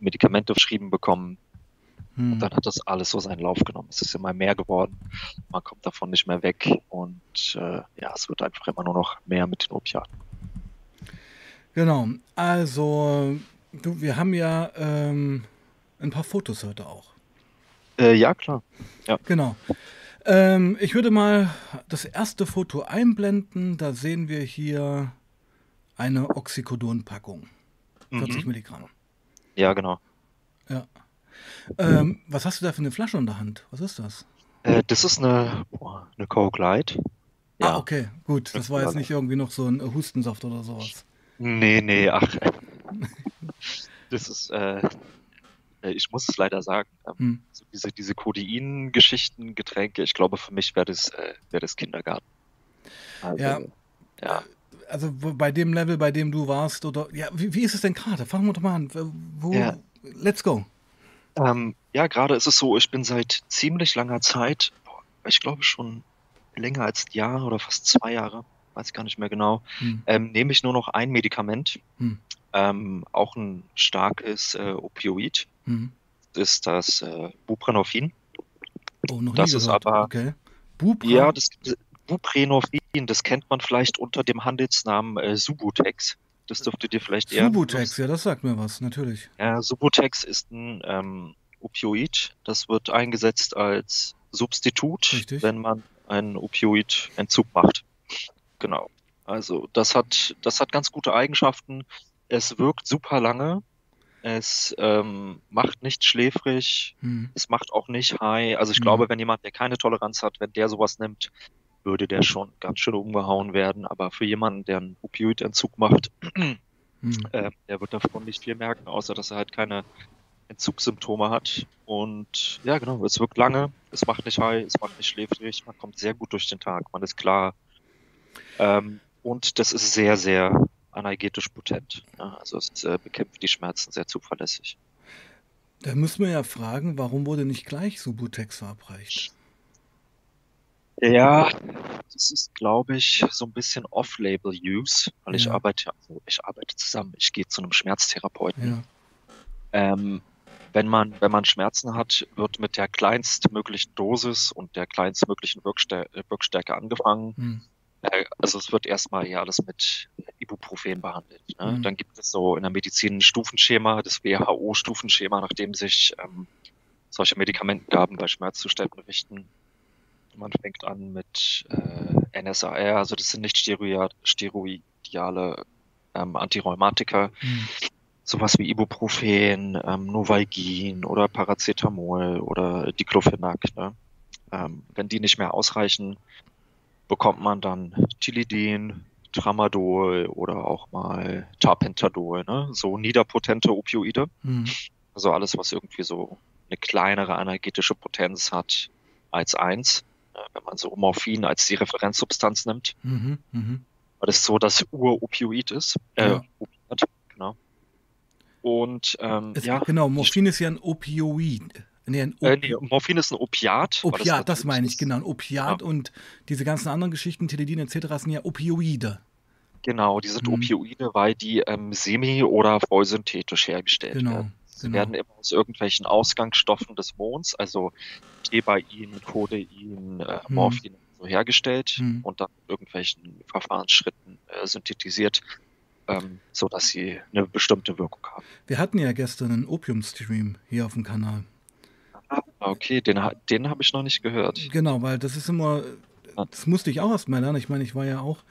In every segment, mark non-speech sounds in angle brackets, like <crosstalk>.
Medikamente verschrieben bekommen. Hm. Und dann hat das alles so seinen Lauf genommen. Es ist immer mehr geworden. Man kommt davon nicht mehr weg. Und äh, ja, es wird einfach immer nur noch mehr mit den Opiaten. Genau. Also, du, wir haben ja ähm, ein paar Fotos heute auch. Äh, ja, klar. Ja. Genau. Ähm, ich würde mal das erste Foto einblenden. Da sehen wir hier eine Oxycodon-Packung. 40 mhm. Milligramm. Ja, genau. Ja. Ähm, was hast du da für eine Flasche in der Hand? Was ist das? Äh, das ist eine, eine Coke Light. Ja. Ah, okay, gut. Das war jetzt nicht irgendwie noch so ein Hustensaft oder sowas. Nee, nee, <laughs> ach. das ist, äh, äh, ich muss es leider sagen, ähm, hm. so diese, diese Codein-Geschichten, Getränke, ich glaube, für mich wäre das, äh, wär das Kindergarten. Also, ja. ja. Also bei dem Level, bei dem du warst, oder ja, wie, wie ist es denn gerade? Fangen wir doch mal an. Wo, ja. Let's go. Ähm, ja, gerade ist es so, ich bin seit ziemlich langer Zeit, ich glaube schon länger als ein Jahr oder fast zwei Jahre, weiß ich gar nicht mehr genau, hm. ähm, nehme ich nur noch ein Medikament. Hm ähm, auch ein starkes äh, Opioid. Das ist das äh, Buprenorphin. Oh, noch das nie ist aber okay. Bupra? Ja, das Buprenorphin, das kennt man vielleicht unter dem Handelsnamen äh, Subutex. Das dürfte dir vielleicht eher. Subutex, ja, das sagt mir was, natürlich. Ja, Subutex ist ein ähm, Opioid. Das wird eingesetzt als Substitut, Richtig. wenn man einen Opioidentzug macht. Genau. Also das hat, das hat ganz gute Eigenschaften. Es wirkt super lange. Es ähm, macht nicht schläfrig. Hm. Es macht auch nicht high. Also ich hm. glaube, wenn jemand, der keine Toleranz hat, wenn der sowas nimmt, würde der schon ganz schön umgehauen werden. Aber für jemanden, der einen Opioidentzug macht, <clears throat> hm. äh, der wird davon nicht viel merken, außer dass er halt keine Entzugssymptome hat. Und ja, genau, es wirkt lange, es macht nicht high, es macht nicht schläfrig, man kommt sehr gut durch den Tag, man ist klar. Ähm, und das ist sehr, sehr analgetisch potent. Ja, also es äh, bekämpft die Schmerzen sehr zuverlässig. Da müssen wir ja fragen, warum wurde nicht gleich Subutex verabreicht? Ja, das ist, glaube ich, so ein bisschen Off-Label-Use, weil ja. ich arbeite, also ich arbeite zusammen, ich gehe zu einem Schmerztherapeuten. Ja. Ähm, wenn man, wenn man Schmerzen hat, wird mit der kleinstmöglichen Dosis und der kleinstmöglichen Wirkstärke, Wirkstärke angefangen. Hm. Äh, also es wird erstmal ja alles mit Ibuprofen behandelt. Ne? Mhm. Dann gibt es so in der Medizin ein Stufenschema, das WHO-Stufenschema, nachdem sich ähm, solche Medikamentengaben bei Schmerzzuständen richten. Man fängt an mit äh, NSAR, also das sind nicht steroidiale ähm, Antirheumatika. Mhm. Sowas wie Ibuprofen, ähm, Novalgin oder Paracetamol oder Diclofenac. Ne? Ähm, wenn die nicht mehr ausreichen, bekommt man dann Tilidin, Tramadol oder auch mal Tapentadol, ne? so niederpotente Opioide. Mhm. Also alles, was irgendwie so eine kleinere energetische Potenz hat als eins? Wenn man so Morphin als die Referenzsubstanz nimmt. Mhm. Mhm. Weil das so das Uropioid ist. Äh, ja. Opiat, genau. Und ähm, es, ja. Genau, Morphin ist ja ein Opioid. Nee, ein äh, nee, Morphin ist ein Opiat. Opiat, das, das meine ich, genau. Ein Opiat ja. und diese ganzen anderen Geschichten, Teledin etc. sind ja Opioide. Genau, die sind mhm. Opioide, weil die ähm, semi- oder vollsynthetisch hergestellt genau, werden. Sie genau. werden immer aus irgendwelchen Ausgangsstoffen des Monds, also Thebain, Codein, äh, mhm. Morphin, mhm. so hergestellt mhm. und dann irgendwelchen Verfahrensschritten äh, synthetisiert, ähm, so dass sie eine bestimmte Wirkung haben. Wir hatten ja gestern einen Opium-Stream hier auf dem Kanal. Ah, okay, den, den habe ich noch nicht gehört. Genau, weil das ist immer, das musste ich auch erst mal lernen. Ich meine, ich war ja auch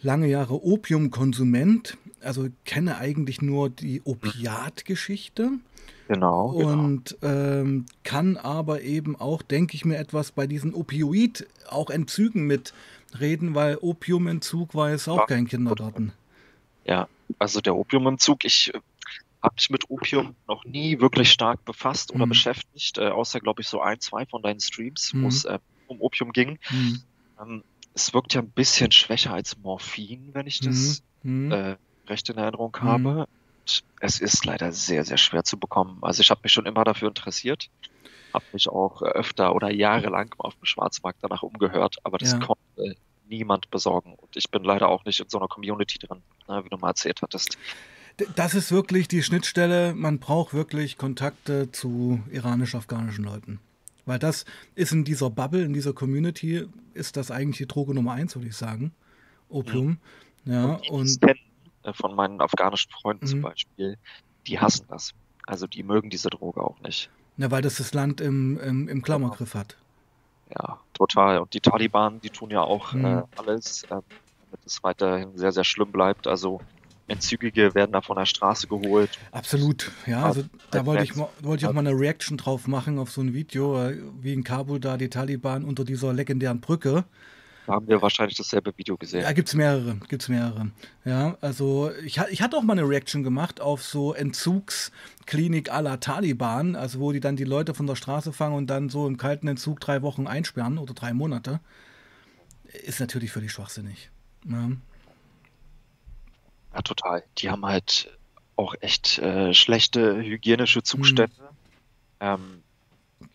lange Jahre Opiumkonsument, also kenne eigentlich nur die Opiatgeschichte. Genau. genau. Und genau. Ähm, kann aber eben auch, denke ich mir, etwas bei diesen Opioid, auch Entzügen mitreden, weil Opiumentzug war jetzt auch ja. kein Kindergarten. Ja, also der Opiumentzug, ich habe mich mit Opium noch nie wirklich stark befasst oder mhm. beschäftigt, äh, außer, glaube ich, so ein, zwei von deinen Streams, mhm. wo es äh, um Opium ging. Mhm. Ähm, es wirkt ja ein bisschen schwächer als Morphin, wenn ich das mhm. äh, recht in Erinnerung mhm. habe. Es ist leider sehr, sehr schwer zu bekommen. Also ich habe mich schon immer dafür interessiert, habe mich auch öfter oder jahrelang auf dem Schwarzmarkt danach umgehört, aber das ja. konnte niemand besorgen. Und ich bin leider auch nicht in so einer Community drin, ne, wie du mal erzählt hattest. Das ist wirklich die Schnittstelle. Man braucht wirklich Kontakte zu iranisch-afghanischen Leuten. Weil das ist in dieser Bubble, in dieser Community, ist das eigentlich die Droge Nummer eins, würde ich sagen. Opium. Mhm. Ja, und. und von meinen afghanischen Freunden mhm. zum Beispiel, die hassen das. Also die mögen diese Droge auch nicht. Ja, weil das das Land im, im, im Klammergriff hat. Ja, total. Und die Taliban, die tun ja auch mhm. äh, alles, äh, damit es weiterhin sehr, sehr schlimm bleibt. Also Entzügige werden da von der Straße geholt. Absolut, ja. Also da wollte ich, wollte ich auch mal eine Reaction drauf machen auf so ein Video, wie in Kabul da die Taliban unter dieser legendären Brücke da haben wir wahrscheinlich dasselbe Video gesehen. Ja, gibt es mehrere, gibt's mehrere. Ja, also ich, ich hatte auch mal eine Reaction gemacht auf so Entzugsklinik à la Taliban, also wo die dann die Leute von der Straße fangen und dann so im kalten Entzug drei Wochen einsperren oder drei Monate. Ist natürlich völlig schwachsinnig. Ja, ja total. Die haben halt auch echt äh, schlechte hygienische Zustände. Hm. Ähm,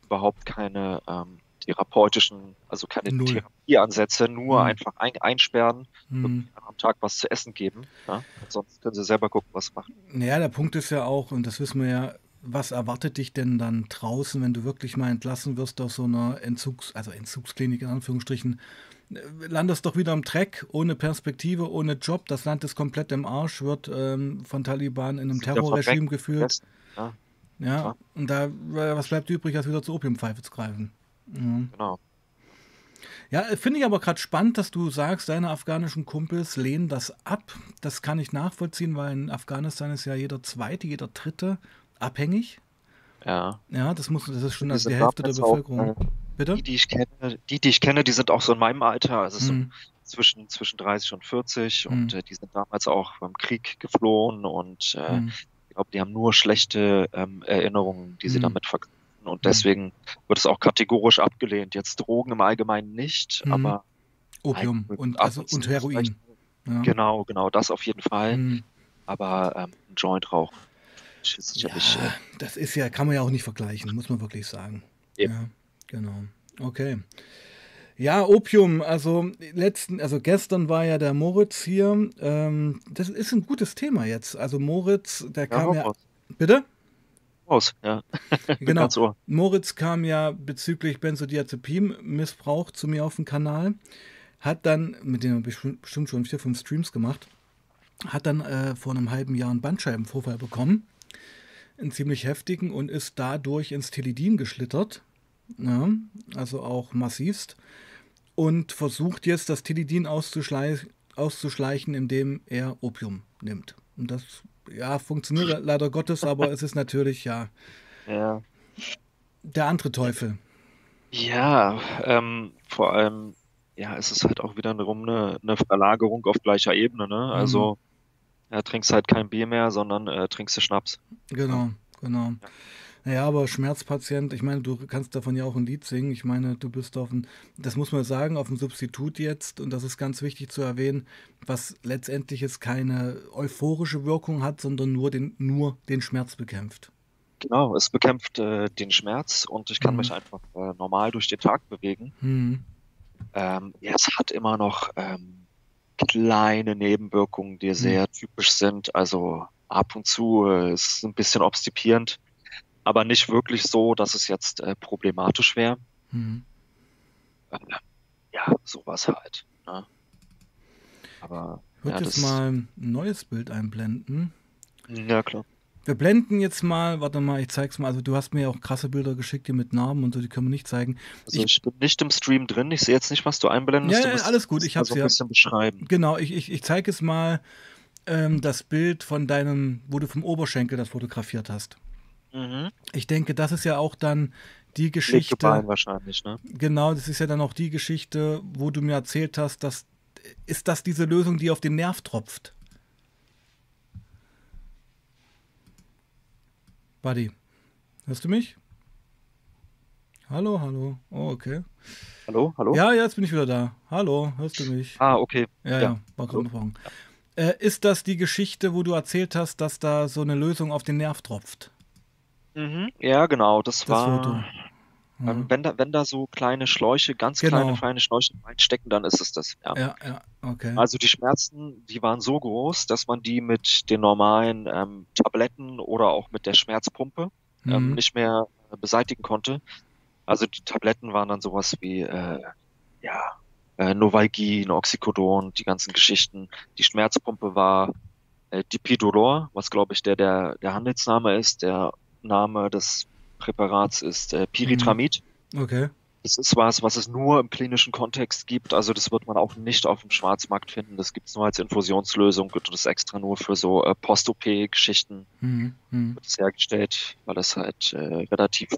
überhaupt keine ähm, therapeutischen, also keine Null. Therapieansätze, nur mhm. einfach ein, einsperren, mhm. am Tag was zu essen geben. Ja? Sonst können sie selber gucken, was machen. Naja, der Punkt ist ja auch, und das wissen wir ja, was erwartet dich denn dann draußen, wenn du wirklich mal entlassen wirst aus so einer Entzugs-, also Entzugsklinik in Anführungsstrichen? Landest doch wieder im Dreck, ohne Perspektive, ohne Job. Das Land ist komplett im Arsch, wird ähm, von Taliban in einem Terrorregime geführt. Ja. ja. und da, was bleibt übrig, als wieder zur Opiumpfeife zu greifen? Mhm. Genau. Ja, finde ich aber gerade spannend, dass du sagst, deine afghanischen Kumpels lehnen das ab. Das kann ich nachvollziehen, weil in Afghanistan ist ja jeder Zweite, jeder Dritte abhängig. Ja. Ja, das, muss, das ist schon die, die Hälfte der Bevölkerung. Auch, äh, Bitte? Die, die ich kenne, die, die ich kenne, die sind auch so in meinem Alter, also so hm. zwischen, zwischen 30 und 40 hm. und äh, die sind damals auch beim Krieg geflohen und äh, hm. ich glaube, die haben nur schlechte ähm, Erinnerungen, die sie hm. damit verknüpfen und mhm. deswegen wird es auch kategorisch abgelehnt. Jetzt Drogen im Allgemeinen nicht, mhm. aber Opium und, also, und Heroin. Ja. Genau, genau, das auf jeden Fall. Mhm. Aber ähm, ein Joint rauchen. Ja, äh, das ist ja, kann man ja auch nicht vergleichen, muss man wirklich sagen. Eben. Ja, genau. Okay. Ja, Opium, also letzten, also gestern war ja der Moritz hier. Ähm, das ist ein gutes Thema jetzt. Also Moritz, der ja, kam ja. Bitte? raus. Ja. <laughs> genau. Moritz kam ja bezüglich Benzodiazepin-Missbrauch zu mir auf den Kanal, hat dann, mit dem bestimmt schon vier, fünf Streams gemacht, hat dann äh, vor einem halben Jahr einen Bandscheibenvorfall bekommen, einen ziemlich heftigen und ist dadurch ins Teledin geschlittert, ja, also auch massivst, und versucht jetzt das Teledin auszuschleichen, auszuschleichen, indem er Opium nimmt. Und das ja, funktioniert leider Gottes, aber es ist natürlich ja, ja. der andere Teufel. Ja, ähm, vor allem, ja, es ist halt auch wieder eine, eine Verlagerung auf gleicher Ebene, ne? Also, mhm. ja, trinkst halt kein Bier mehr, sondern äh, trinkst du Schnaps. Genau, genau. Ja. Naja, aber Schmerzpatient, ich meine, du kannst davon ja auch ein Lied singen. Ich meine, du bist auf ein, das muss man sagen, auf ein Substitut jetzt, und das ist ganz wichtig zu erwähnen, was letztendlich jetzt keine euphorische Wirkung hat, sondern nur den, nur den Schmerz bekämpft. Genau, es bekämpft äh, den Schmerz und ich kann mhm. mich einfach äh, normal durch den Tag bewegen. Mhm. Ähm, ja, es hat immer noch ähm, kleine Nebenwirkungen, die mhm. sehr typisch sind. Also ab und zu äh, ist es ein bisschen obstipierend aber nicht wirklich so, dass es jetzt äh, problematisch wäre. Mhm. Äh, ja, sowas halt. Ne? Aber ich würde ja, jetzt mal ein neues Bild einblenden. Ja, klar. Wir blenden jetzt mal, warte mal, ich zeig's mal. Also du hast mir ja auch krasse Bilder geschickt hier mit Narben und so, die können wir nicht zeigen. Also ich, ich bin nicht im Stream drin, ich sehe jetzt nicht, was du einblendest. Ja, ja alles gut, ich hab's so ein ja. bisschen beschreiben. Genau, ich, ich, ich zeige es mal ähm, das Bild von deinem, wo du vom Oberschenkel das fotografiert hast. Mhm. Ich denke, das ist ja auch dann die Geschichte. wahrscheinlich, ne? Genau, das ist ja dann auch die Geschichte, wo du mir erzählt hast, dass ist das diese Lösung, die auf den Nerv tropft? Buddy, hörst du mich? Hallo, hallo. Oh, okay. Hallo, hallo? Ja, jetzt bin ich wieder da. Hallo, hörst du mich? Ah, okay. Ja, ja, ja war gerade äh, Ist das die Geschichte, wo du erzählt hast, dass da so eine Lösung auf den Nerv tropft? Mhm. Ja, genau, das, das war. Foto. Mhm. Wenn, da, wenn da so kleine Schläuche, ganz genau. kleine, feine Schläuche reinstecken, dann ist es das. Ja. ja, ja, okay. Also die Schmerzen, die waren so groß, dass man die mit den normalen ähm, Tabletten oder auch mit der Schmerzpumpe ähm, mhm. ähm, nicht mehr äh, beseitigen konnte. Also die Tabletten waren dann sowas wie äh, ja, äh, Novalgin, Oxycodon, die ganzen Geschichten. Die Schmerzpumpe war äh, Dipidolor, was glaube ich der, der der Handelsname ist. Der Name des Präparats ist äh, Pyritramid. Mhm. Okay. Das ist was, was es nur im klinischen Kontext gibt. Also das wird man auch nicht auf dem Schwarzmarkt finden. Das gibt es nur als Infusionslösung und das extra nur für so äh, Post-OP-Geschichten mhm. mhm. wird es hergestellt, weil das halt äh, relativ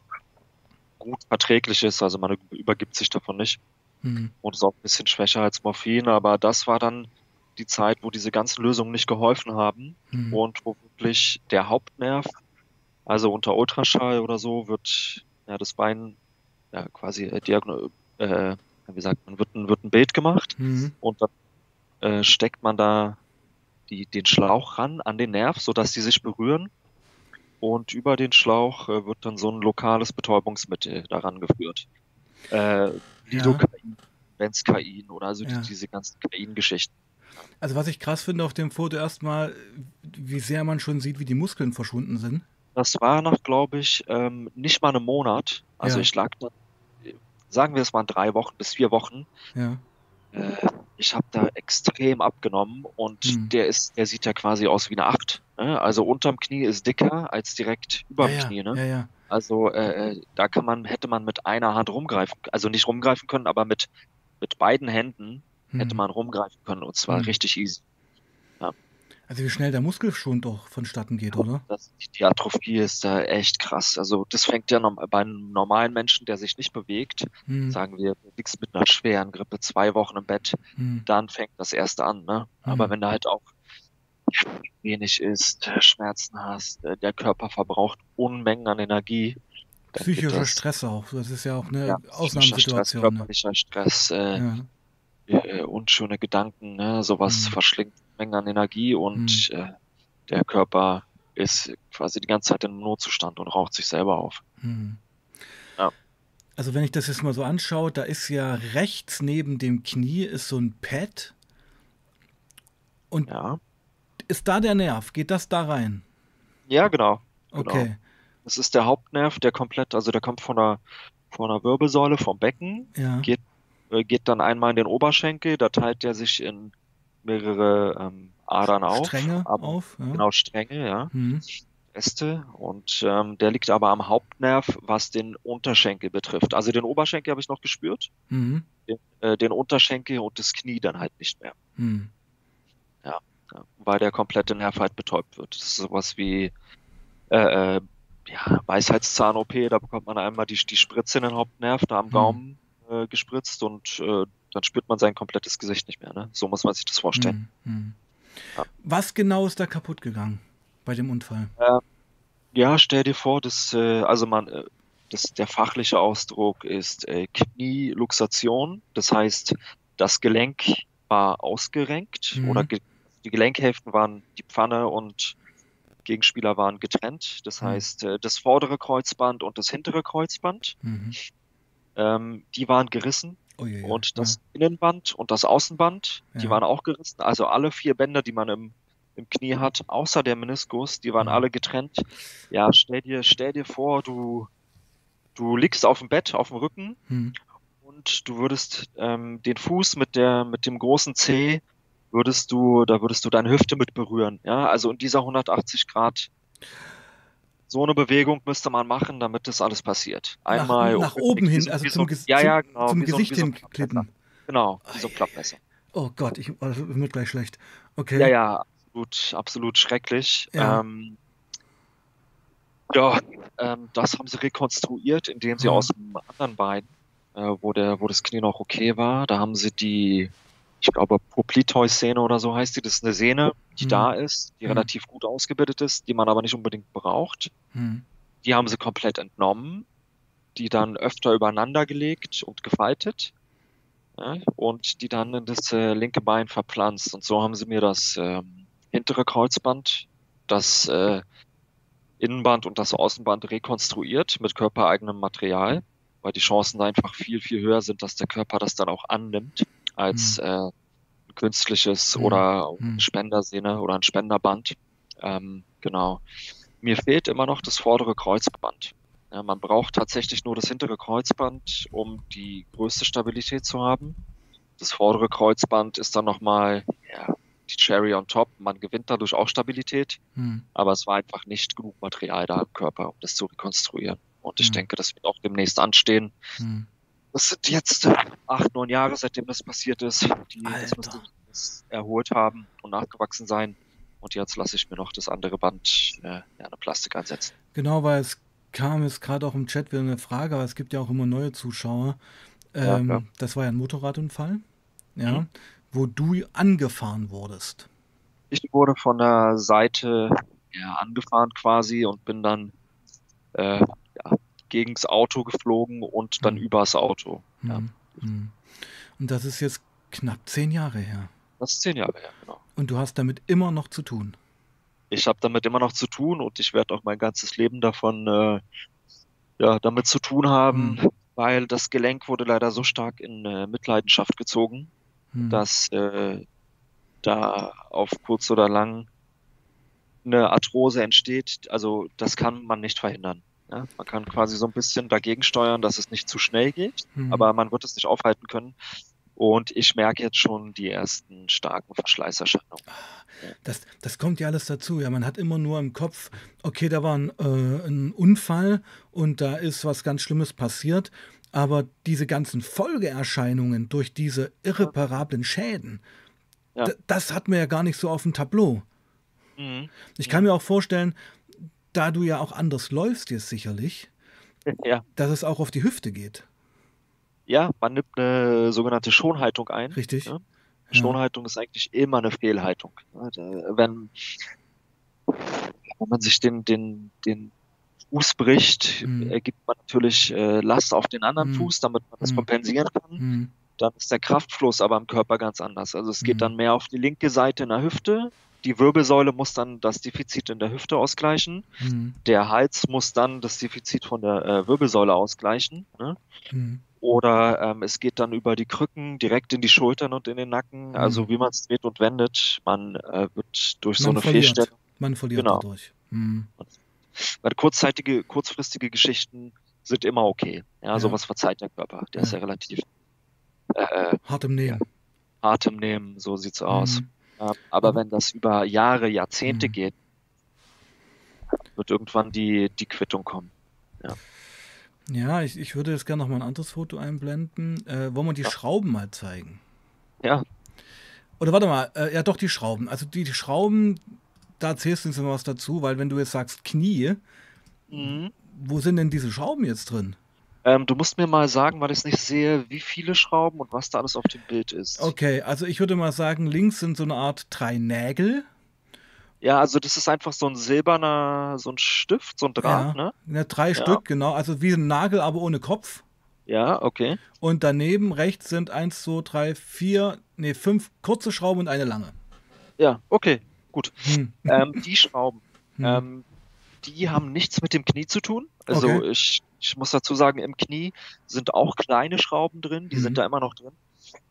gut verträglich ist. Also man übergibt sich davon nicht. Mhm. Und ist auch ein bisschen schwächer als Morphin. Aber das war dann die Zeit, wo diese ganzen Lösungen nicht geholfen haben mhm. und wo wirklich der Hauptnerv also unter Ultraschall oder so wird ja das Bein ja quasi äh, diagno äh, wie sagt man, wird ein, wird ein Bild gemacht mhm. und dann äh, steckt man da die, den Schlauch ran an den Nerv, sodass die sich berühren. Und über den Schlauch äh, wird dann so ein lokales Betäubungsmittel daran geführt. Äh, Lidocain, ja. Benskain oder also ja. die, diese ganzen Kain-Geschichten. Also was ich krass finde auf dem Foto erstmal, wie sehr man schon sieht, wie die Muskeln verschwunden sind. Das war nach, glaube ich, ähm, nicht mal einem Monat. Also ja. ich lag da, sagen wir, es waren drei Wochen bis vier Wochen. Ja. Äh, ich habe da extrem abgenommen und hm. der ist, der sieht ja quasi aus wie eine Acht. Ne? Also unterm Knie ist dicker als direkt überm ja, Knie. Ne? Ja, ja. Also äh, äh, da kann man, hätte man mit einer Hand rumgreifen, also nicht rumgreifen können, aber mit, mit beiden Händen hm. hätte man rumgreifen können und zwar hm. richtig easy. Also wie schnell der Muskelschwund doch vonstatten geht, oder? Das, die Atrophie ist da echt krass. Also das fängt ja noch, bei einem normalen Menschen, der sich nicht bewegt, hm. sagen wir, du liegst mit einer schweren Grippe zwei Wochen im Bett, hm. dann fängt das erste an. Ne? Hm. Aber wenn du halt auch wenig isst, Schmerzen hast, äh, der Körper verbraucht Unmengen an Energie. Psychischer Stress auch. Das ist ja auch eine ja, Ausnahmesituation. Stress, ne? Stress, äh, ja. äh, unschöne Gedanken, ne? sowas hm. verschlingt Mengen an Energie und mhm. äh, der Körper ist quasi die ganze Zeit im Notzustand und raucht sich selber auf. Mhm. Ja. Also wenn ich das jetzt mal so anschaue, da ist ja rechts neben dem Knie ist so ein Pad. Und ja. ist da der Nerv? Geht das da rein? Ja, genau. genau. Okay. Das ist der Hauptnerv, der komplett, also der kommt von der, von der Wirbelsäule, vom Becken, ja. geht, äh, geht dann einmal in den Oberschenkel, da teilt der sich in mehrere ähm, Adern auf. Stränge aber, auf. Ja. Genau, Stränge, ja. Mhm. Äste und ähm, der liegt aber am Hauptnerv, was den Unterschenkel betrifft. Also den Oberschenkel habe ich noch gespürt, mhm. den, äh, den, Unterschenkel und das Knie dann halt nicht mehr. Mhm. Ja, ja, weil der komplette Nerv halt betäubt wird. Das ist sowas wie äh, äh, ja, Weisheitszahn-OP, da bekommt man einmal die, die Spritze in den Hauptnerv, da am mhm. Gaumen äh, gespritzt und äh, dann spürt man sein komplettes Gesicht nicht mehr. Ne? So muss man sich das vorstellen. Mhm. Ja. Was genau ist da kaputt gegangen bei dem Unfall? Äh, ja, stell dir vor, dass, äh, also man, äh, das, der fachliche Ausdruck ist äh, Knieluxation. Das heißt, das Gelenk war ausgerenkt mhm. oder ge die Gelenkhälften waren die Pfanne und Gegenspieler waren getrennt. Das mhm. heißt, äh, das vordere Kreuzband und das hintere Kreuzband, mhm. ähm, die waren gerissen. Oh, je. Und das ja. Innenband und das Außenband, die waren auch gerissen. Also alle vier Bänder, die man im, im Knie hat, außer der Meniskus, die waren alle getrennt. Ja, stell dir, stell dir vor, du, du liegst auf dem Bett, auf dem Rücken hm. und du würdest ähm, den Fuß mit der, mit dem großen C würdest du, da würdest du deine Hüfte mit berühren. Ja, also in dieser 180 Grad so eine Bewegung müsste man machen, damit das alles passiert. Einmal nach, nach oben hin, also zum, so, ja, ja, genau, zum Gesicht so, hinklippen. Genau, wie so ein Klappmesser. Oh Gott, ich also, wird gleich schlecht. Okay. Ja, ja, absolut, absolut schrecklich. Ja, ähm, ja ähm, das haben sie rekonstruiert, indem sie mhm. aus dem anderen Bein, äh, wo der, wo das Knie noch okay war, da haben sie die ich glaube, Popliteus-Szene oder so heißt die. Das ist eine Sehne, die mhm. da ist, die mhm. relativ gut ausgebildet ist, die man aber nicht unbedingt braucht. Mhm. Die haben sie komplett entnommen, die dann öfter übereinander gelegt und gefaltet ja, und die dann in das äh, linke Bein verpflanzt. Und so haben sie mir das äh, hintere Kreuzband, das äh, Innenband und das Außenband rekonstruiert mit körpereigenem Material. weil die Chancen einfach viel, viel höher sind, dass der Körper das dann auch annimmt, als mhm. äh, ein künstliches mhm. oder eine Spendersehne oder ein Spenderband. Ähm, genau. Mir fehlt immer noch das vordere Kreuzband. Ja, man braucht tatsächlich nur das hintere Kreuzband, um die größte Stabilität zu haben. Das vordere Kreuzband ist dann nochmal ja, die Cherry on top. Man gewinnt dadurch auch Stabilität, hm. aber es war einfach nicht genug Material da im Körper, um das zu rekonstruieren. Und ich hm. denke, das wird auch demnächst anstehen. Hm. Das sind jetzt acht, neun Jahre, seitdem das passiert ist. Die, das müsste das erholt haben und nachgewachsen sein. Und jetzt lasse ich mir noch das andere Band, äh, ja, eine Plastik einsetzen. Genau, weil es kam jetzt gerade auch im Chat wieder eine Frage, aber es gibt ja auch immer neue Zuschauer. Ähm, ja, das war ja ein Motorradunfall, ja, mhm. wo du angefahren wurdest. Ich wurde von der Seite ja, angefahren quasi und bin dann äh, ja, gegen das Auto geflogen und dann mhm. übers Auto. Ja. Mhm. mhm. Und das ist jetzt knapp zehn Jahre her. Das ist zehn Jahre her, genau. Und du hast damit immer noch zu tun. Ich habe damit immer noch zu tun und ich werde auch mein ganzes Leben davon äh, ja, damit zu tun haben, mhm. weil das Gelenk wurde leider so stark in äh, Mitleidenschaft gezogen, mhm. dass äh, da auf kurz oder lang eine Arthrose entsteht. Also das kann man nicht verhindern. Ja? Man kann quasi so ein bisschen dagegen steuern, dass es nicht zu schnell geht, mhm. aber man wird es nicht aufhalten können. Und ich merke jetzt schon die ersten starken Verschleißerscheinungen. Das, das kommt ja alles dazu. Ja, man hat immer nur im Kopf, okay, da war ein, äh, ein Unfall und da ist was ganz Schlimmes passiert. Aber diese ganzen Folgeerscheinungen durch diese irreparablen Schäden, ja. das hat man ja gar nicht so auf dem Tableau. Mhm. Ich kann mir auch vorstellen, da du ja auch anders läufst jetzt sicherlich, <laughs> ja. dass es auch auf die Hüfte geht ja, man nimmt eine sogenannte Schonhaltung ein. Richtig. Ja? Schonhaltung ist eigentlich immer eine Fehlhaltung. Wenn, wenn man sich den, den, den Fuß bricht, mhm. ergibt man natürlich äh, Last auf den anderen mhm. Fuß, damit man das mhm. kompensieren kann. Mhm. Dann ist der Kraftfluss aber im Körper ganz anders. Also es geht mhm. dann mehr auf die linke Seite in der Hüfte. Die Wirbelsäule muss dann das Defizit in der Hüfte ausgleichen. Mhm. Der Hals muss dann das Defizit von der äh, Wirbelsäule ausgleichen. Ne? Oder ähm, es geht dann über die Krücken direkt in die Schultern und in den Nacken. Mhm. Also wie man es dreht und wendet, man äh, wird durch man so eine verliert. Fehlstellung. Man verliert genau. dadurch. Mhm. Weil kurzzeitige, kurzfristige Geschichten sind immer okay. Ja, ja. sowas verzeiht der Körper. Der ja. ist ja relativ äh, äh hart im Nehmen. Hart im Nehmen, so sieht's aus. Ja, aber mhm. wenn das über Jahre, Jahrzehnte mhm. geht, wird irgendwann die, die Quittung kommen. Ja. Ja, ich, ich würde jetzt gerne noch mal ein anderes Foto einblenden. Äh, wollen wir die ja. Schrauben mal zeigen? Ja. Oder warte mal, äh, ja doch, die Schrauben. Also die, die Schrauben, da erzählst du uns was dazu, weil wenn du jetzt sagst Knie, mhm. wo sind denn diese Schrauben jetzt drin? Ähm, du musst mir mal sagen, weil ich es nicht sehe, wie viele Schrauben und was da alles auf dem Bild ist. Okay, also ich würde mal sagen, links sind so eine Art drei Nägel. Ja, also das ist einfach so ein silberner, so ein Stift, so ein Draht, ja. ne? Ja, drei ja. Stück, genau. Also wie ein Nagel, aber ohne Kopf. Ja, okay. Und daneben rechts sind eins, zwei, drei, vier, nee, fünf kurze Schrauben und eine lange. Ja, okay, gut. Hm. Ähm, die Schrauben, hm. ähm, die haben nichts mit dem Knie zu tun. Also okay. ich, ich muss dazu sagen, im Knie sind auch kleine Schrauben drin, die mhm. sind da immer noch drin.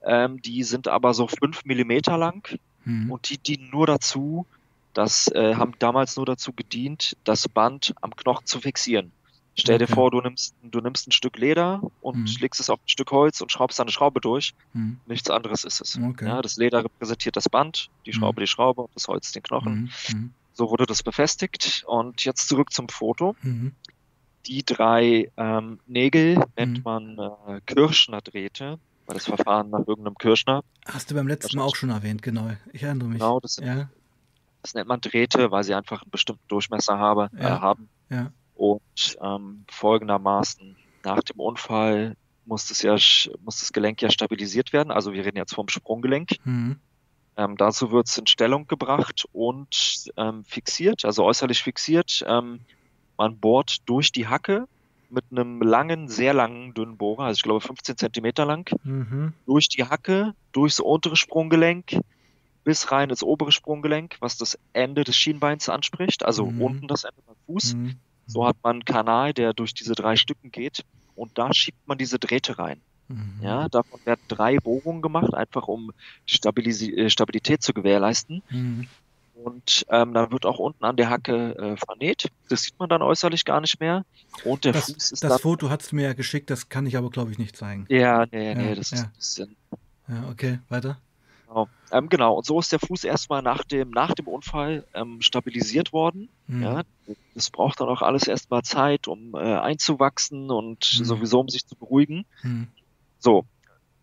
Ähm, die sind aber so fünf Millimeter lang mhm. und die dienen nur dazu, das äh, haben damals nur dazu gedient, das Band am Knochen zu fixieren. Stell okay. dir vor, du nimmst, du nimmst ein Stück Leder und mhm. legst es auf ein Stück Holz und schraubst eine Schraube durch. Mhm. Nichts anderes ist es. Okay. Ja, das Leder repräsentiert das Band, die Schraube mhm. die Schraube und das Holz den Knochen. Mhm. Mhm. So wurde das befestigt. Und jetzt zurück zum Foto. Mhm. Die drei ähm, Nägel nennt man äh, Kirschner-Drähte, weil das Verfahren nach irgendeinem Kirschner. Hast du beim letzten Mal auch schon erwähnt, genau. Ich erinnere mich. Genau, das sind ja das nennt man Drähte, weil sie einfach einen bestimmten Durchmesser habe, äh, ja. äh, haben. Ja. Und ähm, folgendermaßen, nach dem Unfall muss das, ja, muss das Gelenk ja stabilisiert werden. Also wir reden jetzt vom Sprunggelenk. Mhm. Ähm, dazu wird es in Stellung gebracht und ähm, fixiert, also äußerlich fixiert. Ähm, man bohrt durch die Hacke mit einem langen, sehr langen, dünnen Bohrer, also ich glaube 15 Zentimeter lang, mhm. durch die Hacke, durchs untere Sprunggelenk, bis rein ins obere Sprunggelenk, was das Ende des Schienbeins anspricht, also mhm. unten das Ende beim Fuß. Mhm. So hat man einen Kanal, der durch diese drei Stücken geht und da schiebt man diese Drähte rein. Mhm. Ja, davon werden drei Bohrungen gemacht, einfach um Stabilis äh, Stabilität zu gewährleisten. Mhm. Und ähm, dann wird auch unten an der Hacke äh, vernäht. Das sieht man dann äußerlich gar nicht mehr. Und der das, Fuß ist Das dann, Foto hast du mir ja geschickt, das kann ich aber, glaube ich, nicht zeigen. Ja, nee, nee, Ja, das ja. ist ein bisschen. Ja, okay, weiter. Genau. Ähm, genau, und so ist der Fuß erstmal nach dem, nach dem Unfall ähm, stabilisiert worden. Mhm. Ja, das braucht dann auch alles erstmal Zeit, um äh, einzuwachsen und Mhm. sowieso um sich zu beruhigen. Mhm. So,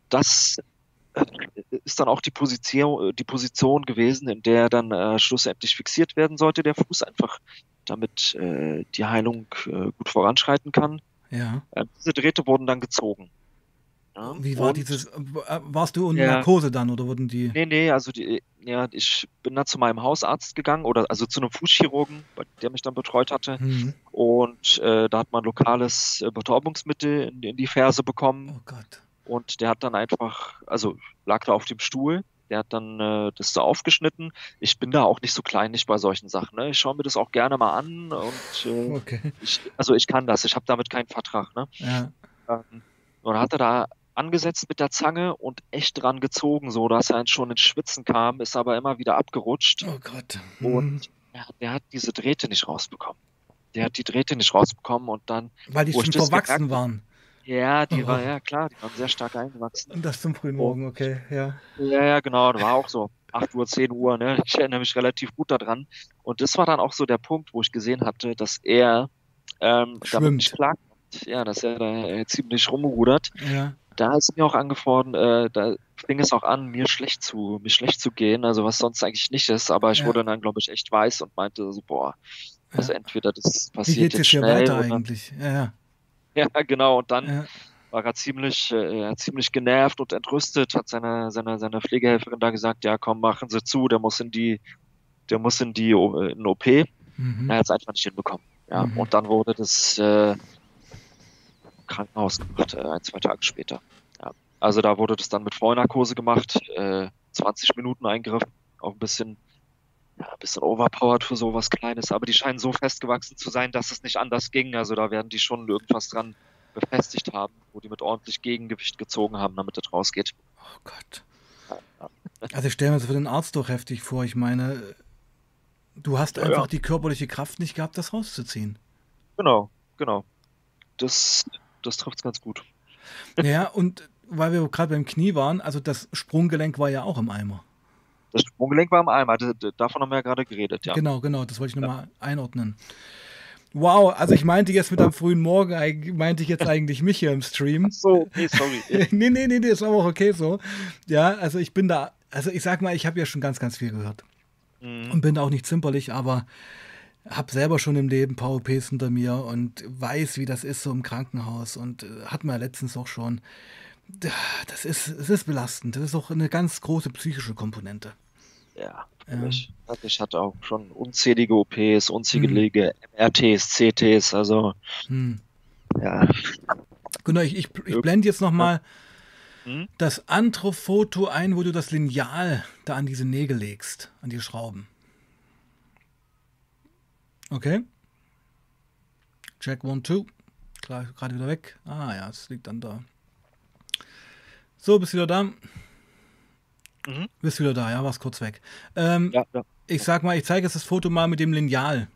das ist dann auch die Position, die Position gewesen, in der dann äh, schlussendlich fixiert werden sollte, der Fuß, einfach damit äh, die Heilung äh, gut voranschreiten kann. Ja. Äh, diese Drähte wurden dann gezogen. Ja, Wie war und- dieses, äh, warst du unter Ja. Narkose dann oder wurden die? Nee, nee, also die, ja, ich bin dann zu meinem Hausarzt gegangen oder also zu einem Fußchirurgen, der mich dann betreut hatte. Mhm. Und äh, da hat man lokales äh, Betäubungsmittel in, in die Ferse bekommen. Oh Gott. Und der hat dann einfach, also lag da auf dem Stuhl, der hat dann äh, das so aufgeschnitten. Ich bin da auch nicht so kleinlich bei solchen Sachen. Ne? Ich schaue mir das auch gerne mal an und äh, Okay. ich, also ich kann das, ich habe damit keinen Vertrag. Ne? Ja. Ähm, und dann hat er da angesetzt mit der Zange und echt dran gezogen, so dass er schon ins Schwitzen kam, ist aber immer wieder abgerutscht. Oh Gott. Und Mhm. der, der hat diese Drähte nicht rausbekommen. Der hat die Drähte nicht rausbekommen und dann, Weil die schon verwachsen gemerkt waren. Ja, die Oh. war, ja klar, die waren sehr stark eingewachsen. Und das zum frühen Morgen, okay, ja. Ja, ja, genau, das war auch so 8 Uhr, 10 Uhr, ne? Ich erinnere mich relativ gut daran. Und das war dann auch so der Punkt, wo ich gesehen hatte, dass er ähm, damit nicht klarkommt. Ja, dass er da äh, ziemlich rumrudert. Ja. Da ist mir auch angefordert, äh, da fing es auch an, mir schlecht zu, mir schlecht zu gehen, also was sonst eigentlich nicht ist, aber ich Ja. wurde dann, glaube ich, echt weiß und meinte so, boah, also ja. entweder das Wie passiert geht jetzt hier schnell weiter oder, eigentlich? Ja, ja. <laughs> ja, genau, und dann ja. war er ziemlich, äh, ziemlich genervt und entrüstet, hat seine, seine, seine Pflegehelferin da gesagt, ja komm, machen Sie zu, der muss in die, der muss in die, äh, in OP. Mhm. Er hat es einfach nicht hinbekommen. Ja, Mhm. und dann wurde das äh, im Krankenhaus gemacht, äh, ein, zwei Tage später. Ja. Also da wurde das dann mit Vollnarkose gemacht, äh, 20 Minuten Eingriff, auch ein bisschen, ja, ein bisschen overpowered für sowas Kleines, aber die scheinen so festgewachsen zu sein, dass es nicht anders ging. Also da werden die schon irgendwas dran befestigt haben, wo die mit ordentlich Gegengewicht gezogen haben, damit das rausgeht. Oh Gott. Also ich stelle mir das für den Arzt doch heftig vor. Ich meine, du hast Ja, einfach ja. die körperliche Kraft nicht gehabt, das rauszuziehen. Genau, genau. Das, das trifft es ganz gut. Ja, und weil wir gerade beim Knie waren, also das Sprunggelenk war ja auch im Eimer. Das Sprunggelenk war im Eimer, d- davon haben wir ja gerade geredet, ja. Genau, genau, das wollte ich nochmal einordnen. Wow, also ich meinte jetzt mit am frühen Morgen, meinte ich jetzt <laughs> eigentlich mich hier im Stream. Ach so, nee, sorry. <laughs> nee, nee, nee, nee, ist aber auch okay so. Ja, also ich bin da, also ich sag mal, ich habe ja schon ganz, ganz viel gehört. Mhm. und bin da auch nicht zimperlich, aber habe selber schon im Leben paar OPs hinter mir und weiß, wie das ist so im Krankenhaus und äh, hat man ja letztens auch schon. Das ist, es ist belastend. Das ist auch eine ganz große psychische Komponente. Ja, Ja. ich, hatte auch schon unzählige OPs, unzählige MRTs, CTs, also Hm. ja. Genau, ich, ich, ich blende jetzt nochmal Hm? das andere Foto ein, wo du das Lineal da an diese Nägel legst, an die Schrauben. Okay. Check one, two. Klar, gerade wieder weg. Ah ja, es liegt dann da. So, bist wieder da? Mhm. Bist wieder da, ja, warst kurz weg. Ähm, Ja, ja. Ich sag mal, ich zeige jetzt das Foto mal mit dem Lineal.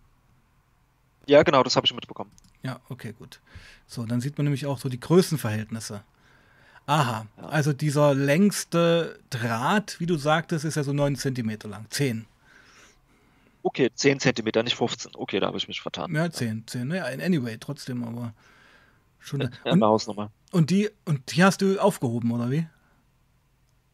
ja, genau, das habe ich mitbekommen. Ja, okay, gut. So, dann sieht man nämlich auch so die Größenverhältnisse. Aha, Ja. also dieser längste Draht, wie du sagtest, ist ja so 9 cm lang. 10. Okay, 10 Zentimeter, nicht 15. Okay, da habe ich mich vertan. Ja, 10, 10. Naja, anyway, trotzdem, aber schon. Ja, Und, eine Hausnummer. und, die, und die hast du aufgehoben, oder wie?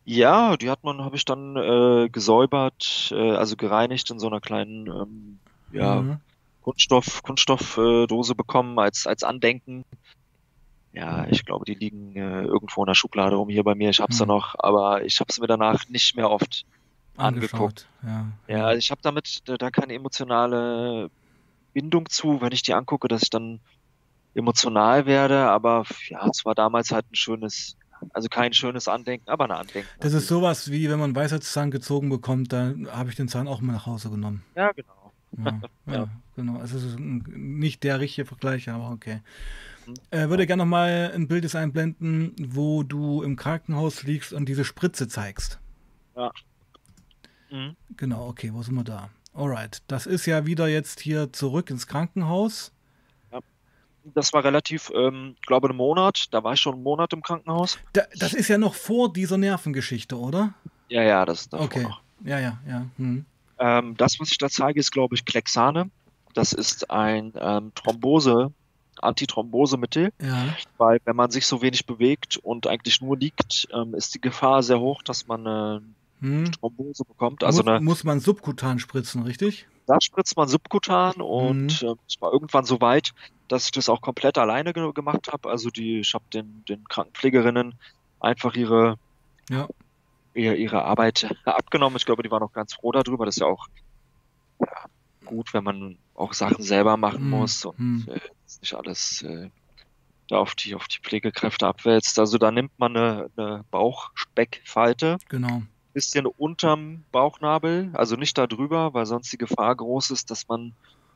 Ja, die hat man, habe ich dann äh, gesäubert, äh, also gereinigt in so einer kleinen ähm, ja, Mhm. Kunststoff, Kunststoffdose äh, bekommen als, als Andenken. Ja, ich glaube, die liegen äh, irgendwo in der Schublade rum hier bei mir. Ich habe sie Hm. noch, aber ich habe sie mir danach nicht mehr oft angeguckt. Ja. Ja, also ich habe damit da, da keine emotionale Bindung zu, wenn ich die angucke, dass ich dann emotional werde. Aber ja, es war damals halt ein schönes, also kein schönes Andenken, aber ein Andenken. Das ist sowas wie, wenn man Weisheitszahn gezogen bekommt, dann habe ich den Zahn auch mal nach Hause genommen. Ja, genau. Ja, ja, <laughs> Ja. genau. Also es ist nicht der richtige Vergleich, aber okay. Äh, würde gerne noch mal ein Bild einblenden, wo du im Krankenhaus liegst und diese Spritze zeigst. Ja. Mhm. Genau, okay, wo sind wir da? Alright, das ist ja wieder jetzt hier zurück ins Krankenhaus. Das war relativ, ähm, glaube einen Monat. Da war ich schon einen Monat im Krankenhaus. Da, das ist ja noch vor dieser Nervengeschichte, oder? Ja, ja, das ist Okay. noch. Ja, ja, ja. Hm. Ähm, das, was ich da zeige, ist, glaube ich, Klexane. Das ist ein ähm, Thrombose, Antithrombosemittel, Ja, weil wenn man sich so wenig bewegt und eigentlich nur liegt, ähm, ist die Gefahr sehr hoch, dass man eine hm. Thrombose bekommt. Also muss, eine, muss man subkutan spritzen, richtig? Da spritzt man subkutan und Mhm. äh, ich war irgendwann so weit, dass ich das auch komplett alleine ge gemacht habe. Also die, ich habe den, den Krankenpflegerinnen einfach ihre, Ja. ihre, ihre Arbeit <laughs> abgenommen. Ich glaube, die waren auch ganz froh darüber. Das ist ja auch ja, gut, wenn man auch Sachen selber machen Mhm. muss und Mhm. äh, nicht alles äh, da auf die, auf die Pflegekräfte abwälzt. Also da nimmt man eine, eine Bauchspeckfalte, Genau. Bisschen unterm Bauchnabel, also nicht da drüber, weil sonst die Gefahr groß ist, dass man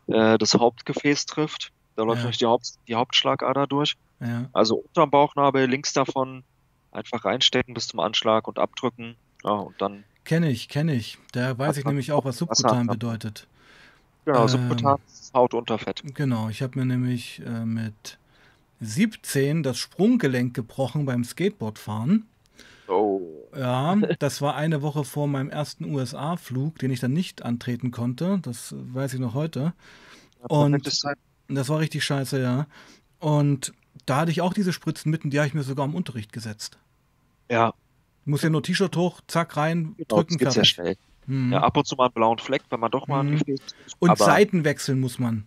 äh, das Hauptgefäß trifft. Da läuft Ja. nämlich die, Haupt, die Hauptschlagader durch. Ja. Also unterm Bauchnabel, links davon einfach reinstecken bis zum Anschlag und abdrücken. Ja, und dann, Kenne ich, kenne ich. Da weiß ich nämlich auch, was subkutan bedeutet. genau, Ähm, subkutan Hautunterfett. Genau, ich habe mir nämlich äh, mit 17 das Sprunggelenk gebrochen beim Skateboardfahren. Ja, <laughs> das war eine Woche vor meinem ersten USA-Flug, den ich dann nicht antreten konnte. Das weiß ich noch heute. Und-. Das war richtig scheiße, ja. Und da hatte ich auch diese Spritzen mitten, die habe ich mir sogar im Unterricht gesetzt. Ja, Muss ja nur T-Shirt hoch, zack rein, genau, drücken, das fertig. schnell. Mhm. Ja, ab und zu mal einen blauen Fleck, wenn man doch mal Mhm. Gefäß Und Seiten wechseln muss man.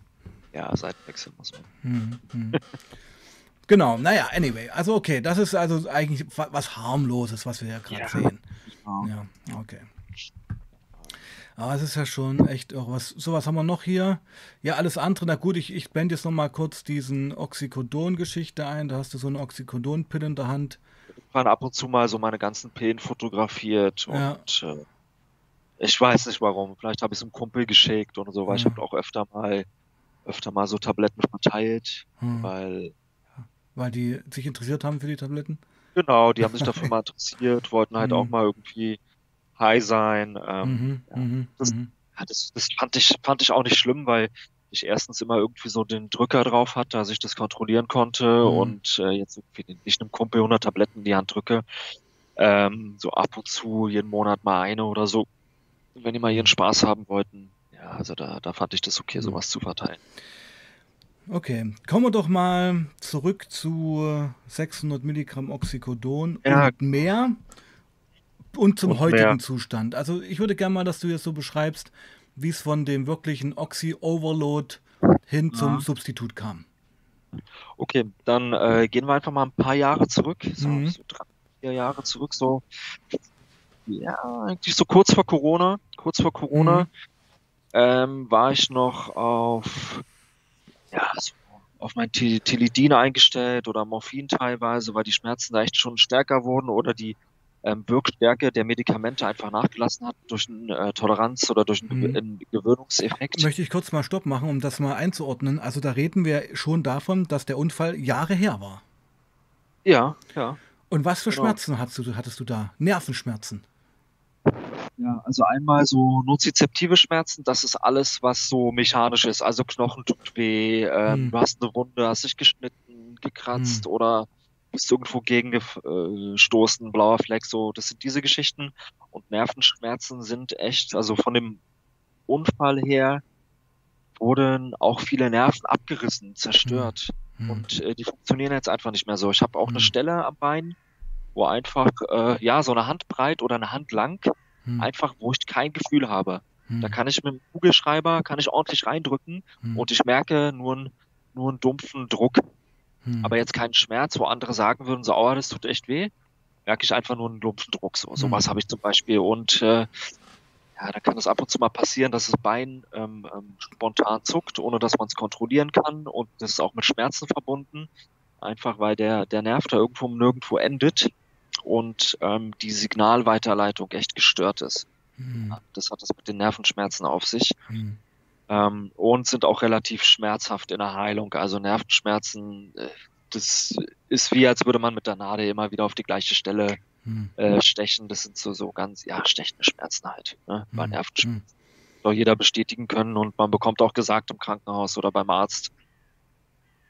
Ja, Seitenwechsel muss man. Mhm. Mhm. genau, naja, anyway. Also okay, das ist also eigentlich wa- was harmloses, was wir ja gerade Ja. sehen. Ja. Okay. Aber es ist ja schon echt auch was. So, was haben wir noch hier? Ja, alles andere. Na gut, ich, ich blende jetzt noch mal kurz diesen Oxycodon-Geschichte ein. Da hast du so eine Oxycodon-Pille in der Hand. Ich habe ab und zu mal so meine ganzen Pillen fotografiert Ja. und äh, ich weiß nicht warum. Vielleicht habe ich es einem Kumpel geschickt oder so, weil ich Ja. habe auch öfter mal öfter mal so Tabletten verteilt, Hm. weil Weil die sich interessiert haben für die Tabletten. genau, die haben sich dafür <laughs> mal interessiert, wollten halt Mhm. auch mal irgendwie high sein. Ähm, Mhm, ja. mhm, Das- mhm. ja, das, das fand ich, fand ich auch nicht schlimm, weil ich erstens immer irgendwie so den Drücker drauf hatte, dass ich das kontrollieren konnte Mhm. und äh, jetzt irgendwie nicht einem Kumpel 100 Tabletten in die Hand drücke. Ähm, so ab und zu jeden Monat mal eine oder so, wenn die mal ihren Spaß haben wollten. Ja, also da, da fand ich das okay, Mhm. sowas zu verteilen. Okay, kommen wir doch mal zurück zu 600 Milligramm Oxycodon Ja. und mehr und zum Und heutigen mehr. Zustand. Also ich würde gerne mal, dass du jetzt so beschreibst, wie es von dem wirklichen Oxy-Overload hin zum Ja. Substitut kam. Okay, dann äh, gehen wir einfach mal ein paar Jahre zurück, so, Mhm. so drei, vier Jahre zurück, so ja, eigentlich so kurz vor Corona, kurz vor Corona, Mhm. ähm, war ich noch auf ja, so auf mein Til- Tilidin eingestellt oder Morphin teilweise, weil die Schmerzen da echt schon stärker wurden oder die ähm, Wirkstärke der Medikamente einfach nachgelassen hat durch eine äh, Toleranz oder durch einen, Mhm. Einen Gewöhnungseffekt. Möchte ich kurz mal Stopp machen, um das mal einzuordnen. Also da reden wir schon davon, dass der Unfall Jahre her war. Ja, ja. Und was für Genau. Schmerzen hattest du, hattest du da? Nervenschmerzen. Ja, also einmal so nozizeptive Schmerzen, das ist alles, was so mechanisch ist. Also Knochen tut weh, ähm, Hm. du hast eine Wunde, hast dich geschnitten, gekratzt Hm. oder bist irgendwo gegengestoßen, blauer Fleck, so. Das sind diese Geschichten. Und Nervenschmerzen sind echt, also von dem Unfall her wurden auch viele Nerven abgerissen, zerstört. Hm. Und äh, die funktionieren jetzt einfach nicht mehr so. Ich habe auch eine Hm. Stelle am Bein, wo einfach, äh, ja, so eine Hand breit oder eine Hand lang, Hm. einfach, wo ich kein Gefühl habe. Hm. Da kann ich mit dem Kugelschreiber, kann ich ordentlich reindrücken Hm. und ich merke nur, einen- nur einen dumpfen Druck, Hm. aber jetzt keinen Schmerz, wo andere sagen würden, so, aua, das tut echt weh, merke ich einfach nur einen dumpfen Druck. So, Hm. sowas habe ich zum Beispiel und äh, ja, da kann es ab und zu mal passieren, dass das Bein ähm, ähm, spontan zuckt, ohne dass man es kontrollieren kann und das ist auch mit Schmerzen verbunden, einfach weil der, der Nerv da irgendwo nirgendwo endet und ähm, die Signalweiterleitung echt gestört ist. Hm. Das hat es mit den Nervenschmerzen auf sich Hm. ähm, und sind auch relativ schmerzhaft in der Heilung. Also Nervenschmerzen, äh, das ist wie, als würde man mit der Nadel immer wieder auf die gleiche Stelle hm. äh, stechen. Das sind so, so ganz, ja, stechende Schmerzen halt, ne? bei hm. Nervenschmerzen. Hm. Soll jeder bestätigen können und man bekommt auch gesagt im Krankenhaus oder beim Arzt,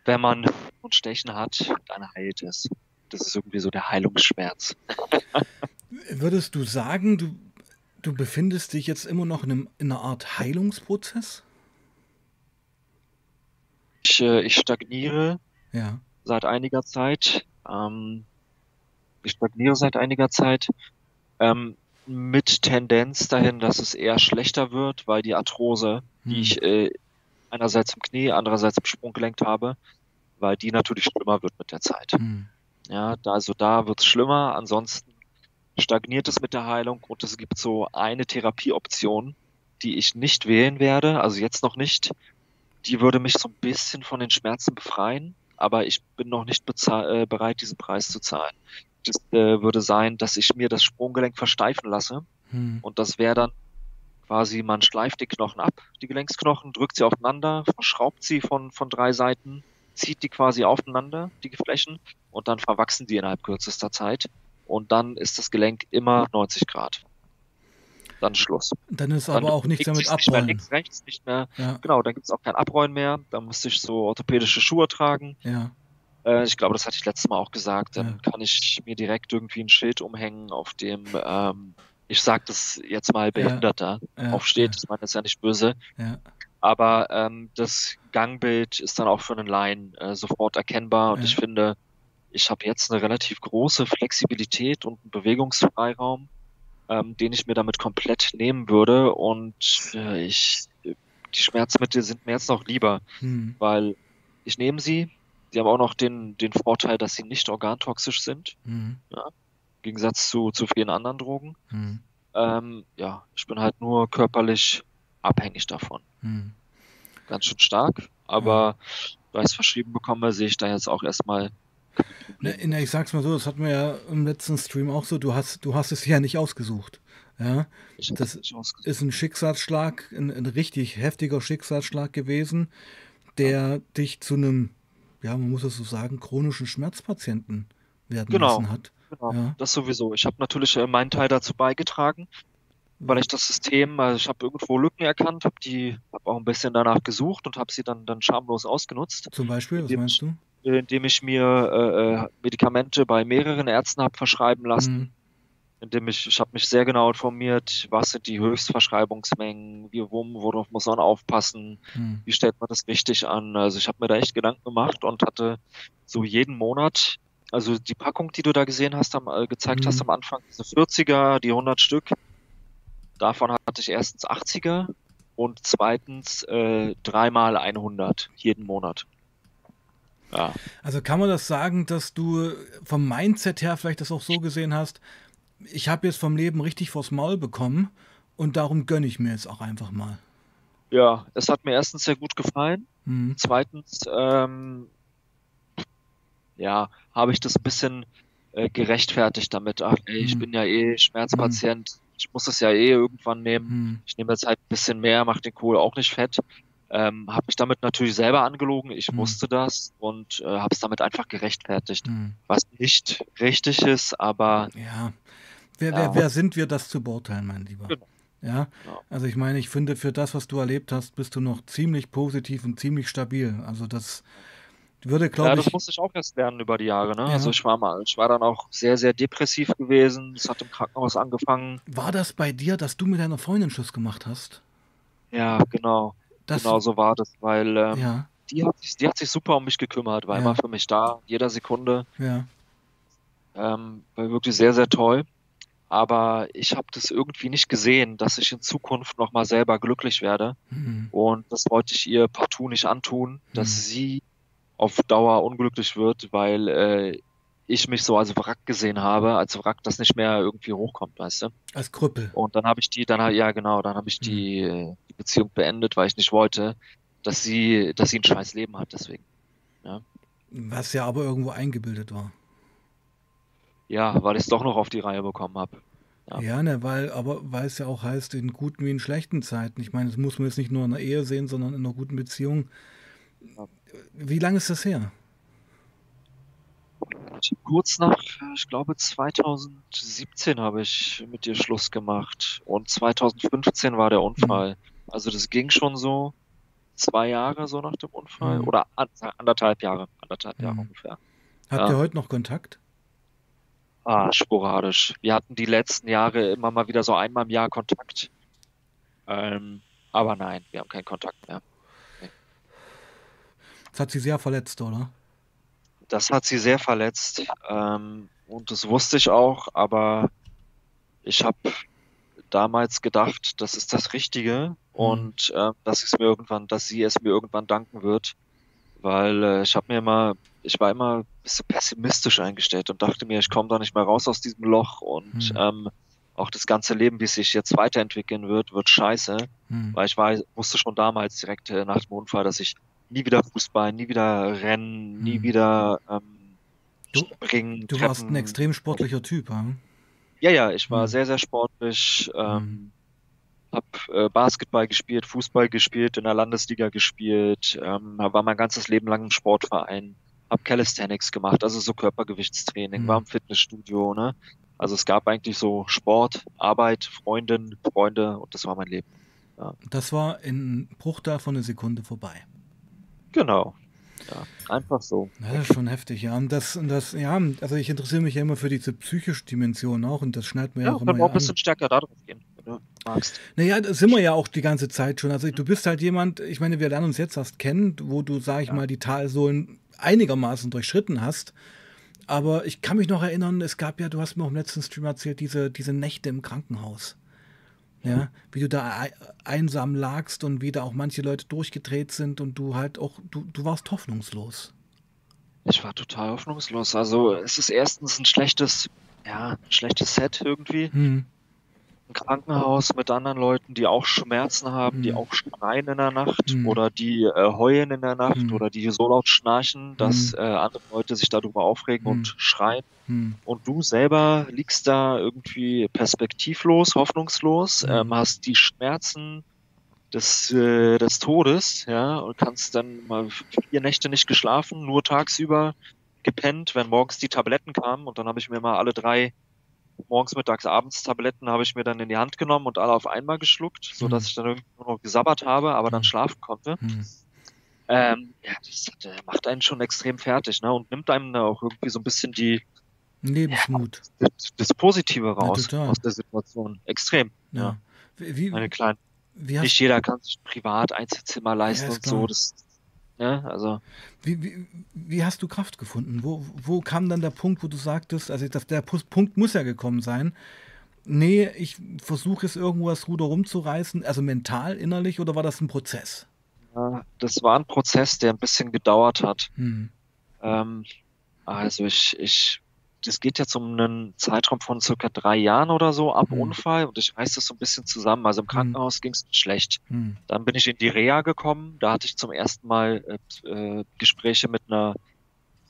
wenn man ein Stechen hat, dann heilt es. Das ist irgendwie so der Heilungsschmerz. <laughs> Würdest du sagen, du, du befindest dich jetzt immer noch in, einem, in einer Art Heilungsprozess? Ich, äh, ich stagniere ja. seit einiger Zeit. Ähm, ich stagniere seit einiger Zeit. Ähm, mit Tendenz dahin, dass es eher schlechter wird, weil die Arthrose, hm. die ich äh, einerseits im Knie, andererseits im Sprunggelenk habe, weil die natürlich schlimmer wird mit der Zeit. Hm. Ja, da, also da wird es schlimmer. Ansonsten stagniert es mit der Heilung und es gibt so eine Therapieoption, die ich nicht wählen werde, also jetzt noch nicht. Die würde mich so ein bisschen von den Schmerzen befreien, aber ich bin noch nicht äh, bereit, diesen Preis zu zahlen. Das äh, würde sein, dass ich mir das Sprunggelenk versteifen lasse hm. und das wäre dann quasi, man schleift die Knochen ab, die Gelenksknochen, drückt sie aufeinander, verschraubt sie von, von drei Seiten, zieht die quasi aufeinander, die Flächen, und dann verwachsen die innerhalb kürzester Zeit und dann ist das Gelenk immer 90 Grad. Dann Schluss. Dann ist dann aber auch nichts damit abrollen. Nicht mehr links, rechts, nicht mehr. Ja. Genau, dann gibt es auch kein Abrollen mehr. Da musste ich so orthopädische Schuhe tragen. Ja. Äh, ich glaube, das hatte ich letztes Mal auch gesagt. Dann ja. kann ich mir direkt irgendwie ein Schild umhängen, auf dem, ähm, ich sage das jetzt mal, Behinderter aufsteht. Ich meine, das ist ja nicht böse. Aber ähm, das Gangbild ist dann auch für einen Laien äh, sofort erkennbar. Und ich finde, ich habe jetzt eine relativ große Flexibilität und einen Bewegungsfreiraum, ähm, den ich mir damit komplett nehmen würde. Und äh, ich, die Schmerzmittel sind mir jetzt noch lieber, hm. weil ich nehme sie. Sie haben auch noch den, den Vorteil, dass sie nicht organtoxisch sind. Hm. Ja, Im Gegensatz zu, zu vielen anderen Drogen. Hm. Ähm, ja, ich bin halt nur körperlich abhängig davon. Hm. Ganz schön stark, aber da ich es verschrieben bekomme, sehe ich da jetzt auch erstmal Ne, ne, ich sag's mal so, das hatten wir ja im letzten Stream auch so, du hast, du hast es ja nicht ausgesucht. Ja, das ist ein Schicksalsschlag, ein, ein, richtig heftiger Schicksalsschlag gewesen, der ja. dich zu einem, ja, man muss es so sagen, chronischen Schmerzpatienten werden genau. lassen hat. Genau, ja. das sowieso. Ich habe natürlich äh, meinen Teil dazu beigetragen, weil ich das System, also ich habe irgendwo Lücken erkannt, habe die, habe auch ein bisschen danach gesucht und habe sie dann, dann schamlos ausgenutzt. Zum Beispiel, was meinst du? Indem ich mir äh, äh, Medikamente bei mehreren Ärzten habe verschreiben lassen. Mhm. Indem ich, ich habe mich sehr genau informiert, was sind die Höchstverschreibungsmengen, wie, wo, worauf muss man aufpassen, mhm. wie stellt man das richtig an. Also ich habe mir da echt Gedanken gemacht und hatte so jeden Monat, also die Packung, die du da gesehen hast, am, äh, gezeigt mhm. hast am Anfang, diese 40er, die 100 Stück, davon hatte ich erstens 80er und zweitens äh, dreimal 100 jeden Monat. Ja. Also kann man das sagen, dass du vom Mindset her vielleicht das auch so gesehen hast, ich habe jetzt vom Leben richtig vors Maul bekommen und darum gönne ich mir jetzt auch einfach mal. Ja, es hat mir erstens sehr gut gefallen. Mhm. Zweitens, ähm, ja, habe ich das ein bisschen äh, gerechtfertigt damit. Ach, ey, ich mhm. bin ja eh Schmerzpatient, mhm. ich muss das ja eh irgendwann nehmen. Mhm. Ich nehme jetzt halt ein bisschen mehr, mache den Kohl auch nicht fett. Ähm, habe mich damit natürlich selber angelogen, ich mhm. wusste das und äh, habe es damit einfach gerechtfertigt, mhm. was nicht richtig ist, aber. Ja. Wer, ja. Wer, wer sind wir, das zu beurteilen, mein Lieber? Genau. Ja, also ich meine, ich finde, für das, was du erlebt hast, bist du noch ziemlich positiv und ziemlich stabil. Also das würde, glaube ich. Ja, das musste ich auch erst lernen über die Jahre. Ne? Ja. Also ich war mal, ich war dann auch sehr, sehr depressiv gewesen. Es hat im Krankenhaus angefangen. War das bei dir, dass du mit deiner Freundin Schluss gemacht hast? Ja, genau. Das, genau so war das, weil ähm, ja. die, hat sich, die hat sich super um mich gekümmert, war ja. immer für mich da, jeder Sekunde. Ja. Ähm, war wirklich sehr, sehr toll. Aber ich habe das irgendwie nicht gesehen, dass ich in Zukunft nochmal selber glücklich werde. Mhm. Und das wollte ich ihr partout nicht antun, dass mhm. sie auf Dauer unglücklich wird, weil äh, ich mich so als Wrack gesehen habe, als Wrack, das nicht mehr irgendwie hochkommt, weißt du? Als Krüppel. Und dann habe ich die, dann ja genau, dann habe ich die, mhm. Beziehung beendet, weil ich nicht wollte, dass sie, dass sie ein scheiß Leben hat, deswegen. Ja. Was ja aber irgendwo eingebildet war. Ja, weil ich es doch noch auf die Reihe bekommen habe. Ja. ja, ne, weil, aber weil es ja auch heißt, in guten wie in schlechten Zeiten. Ich meine, das muss man jetzt nicht nur in der Ehe sehen, sondern in einer guten Beziehung. Ja. Wie lange ist das her? kurz nach, ich glaube 2017 habe ich mit dir Schluss gemacht und 2015 war der Unfall. Mhm. Also das ging schon so zwei Jahre so nach dem Unfall mhm. oder anderthalb Jahre, anderthalb Jahre mhm. ungefähr. Habt ihr heute noch Kontakt? Ah, sporadisch. Wir hatten die letzten Jahre immer mal wieder so einmal im Jahr Kontakt. Ähm, aber nein, wir haben keinen Kontakt mehr. Nee. Das hat sie sehr verletzt, oder? Das hat sie sehr verletzt. Ähm, und das wusste ich auch, aber ich habe damals gedacht, das ist das Richtige mhm. und äh, dass es mir irgendwann, dass sie es mir irgendwann danken wird, weil äh, ich habe mir immer, ich war immer ein bisschen pessimistisch eingestellt und dachte mir, ich komme da nicht mehr raus aus diesem Loch und mhm. ähm, auch das ganze Leben, wie es sich jetzt weiterentwickeln wird, wird scheiße, mhm. weil ich war, wusste schon damals direkt äh, nach dem Unfall, dass ich nie wieder Fußball, nie wieder Rennen, nie mhm. wieder ähm, du, springen. Du warst ein extrem sportlicher Typ, hm? Ja, ja, ich war mhm. sehr, sehr sportlich. Ähm, mhm. Hab äh, Basketball gespielt, Fußball gespielt, in der Landesliga gespielt, ähm, war mein ganzes Leben lang im Sportverein, hab Calisthenics gemacht, also so Körpergewichtstraining, mhm. war im Fitnessstudio, ne? Also es gab eigentlich so Sport, Arbeit, Freundin, Freunde und das war mein Leben. Ja. Das war in Bruchteil von einer Sekunde vorbei. Genau, ja, einfach so. Das ist schon heftig, ja. Und das, und das, ja, also ich interessiere mich ja immer für diese psychische Dimension auch und das schneidet mir ja, auch immer. Ja, auch ein bisschen an. stärker darauf gehen, wenn du magst. Naja, das sind wir ja auch die ganze Zeit schon. Also du bist halt jemand, ich meine, wir lernen uns jetzt erst kennen, wo du, sag ich ja. mal, die Talsohlen einigermaßen durchschritten hast. Aber ich kann mich noch erinnern, es gab ja, du hast mir auch im letzten Stream erzählt, diese, diese Nächte im Krankenhaus. Ja, wie du da einsam lagst und wie da auch manche Leute durchgedreht sind und du halt auch, du, du warst hoffnungslos. Ich war total hoffnungslos. Also es ist erstens ein schlechtes, ja, ein schlechtes Set irgendwie. Hm ein Krankenhaus mit anderen Leuten, die auch Schmerzen haben, mhm. die auch schreien in der Nacht mhm. oder die äh, heulen in der Nacht mhm. oder die so laut schnarchen, dass mhm. äh, andere Leute sich darüber aufregen und mhm. schreien. Mhm. Und du selber liegst da irgendwie perspektivlos, hoffnungslos, ähm, hast die Schmerzen des, äh, des Todes, ja, und kannst dann mal vier Nächte nicht geschlafen, nur tagsüber gepennt, wenn morgens die Tabletten kamen und dann habe ich mir mal alle drei morgens, mittags, abends Tabletten habe ich mir dann in die Hand genommen und alle auf einmal geschluckt, so dass mhm. ich dann irgendwie nur noch gesabbert habe, aber dann mhm. schlafen konnte. Mhm. Ähm, ja, das hat, macht einen schon extrem fertig, ne? Und nimmt einem da auch irgendwie so ein bisschen die Lebensmut. Ja, das, das, Positive raus ja, aus der Situation. Extrem. Ja. ja. Wie, Eine kleine. Nicht jeder kann sich privat Einzelzimmer leisten und so. Das, ja, also. Wie, wie, wie, hast du Kraft gefunden? Wo, wo kam dann der Punkt, wo du sagtest, also das, der Punkt muss ja gekommen sein, nee, ich versuche es irgendwo das Ruder rumzureißen, also mental, innerlich, oder war das ein Prozess? Ja, das war ein Prozess, der ein bisschen gedauert hat. Hm. Ähm, also ich, ich das geht jetzt um einen Zeitraum von circa drei Jahren oder so ab mhm. Unfall und ich reiß das so ein bisschen zusammen. Also im hm. Krankenhaus mhm. ging es schlecht. Mhm. Dann bin ich in die Reha gekommen. Da hatte ich zum ersten Mal äh, äh Gespräche mit einer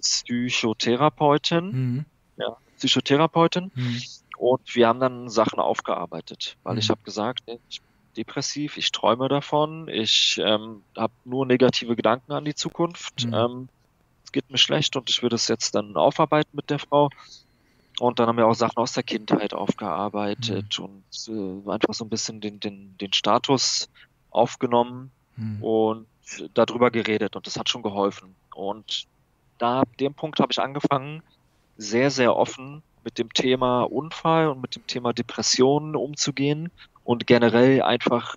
Psychotherapeutin. Mhm. Ja, Psychotherapeutin. Mhm. Und wir haben dann Sachen aufgearbeitet, weil ich mhm. habe gesagt, ich bin depressiv, ich träume davon, ich ähm, habe nur negative Gedanken an die Zukunft. Ähm, es geht mir schlecht und ich würde es jetzt dann aufarbeiten mit der Frau. Und dann haben wir auch Sachen aus der Kindheit aufgearbeitet mhm. und äh, einfach so ein bisschen den, den, den Status aufgenommen mhm. und darüber geredet und das hat schon geholfen. Und da ab dem Punkt habe ich angefangen, sehr, sehr offen mit dem Thema Unfall und mit dem Thema Depressionen umzugehen und generell einfach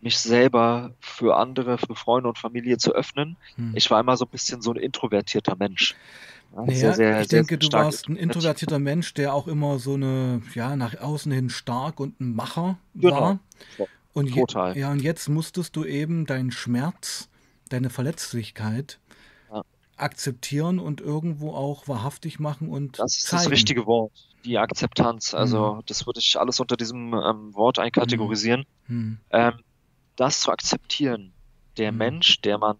mich selber für andere, für Freunde und Familie zu öffnen. Hm. Ich war immer so ein bisschen so ein introvertierter Mensch. Ja, naja, sehr, sehr, ich denke, du warst ein introvertierter Mensch, der auch immer so eine, ja, nach außen hin stark und ein Macher genau. war. Und Total. ja, und jetzt musstest du eben deinen Schmerz, deine Verletzlichkeit ja. akzeptieren und irgendwo auch wahrhaftig machen und Das ist zeigen. das richtige Wort, die Akzeptanz. Also mhm. das würde ich alles unter diesem ähm, Wort einkategorisieren. Mhm. Ähm, das zu akzeptieren. Der mhm. Mensch, der man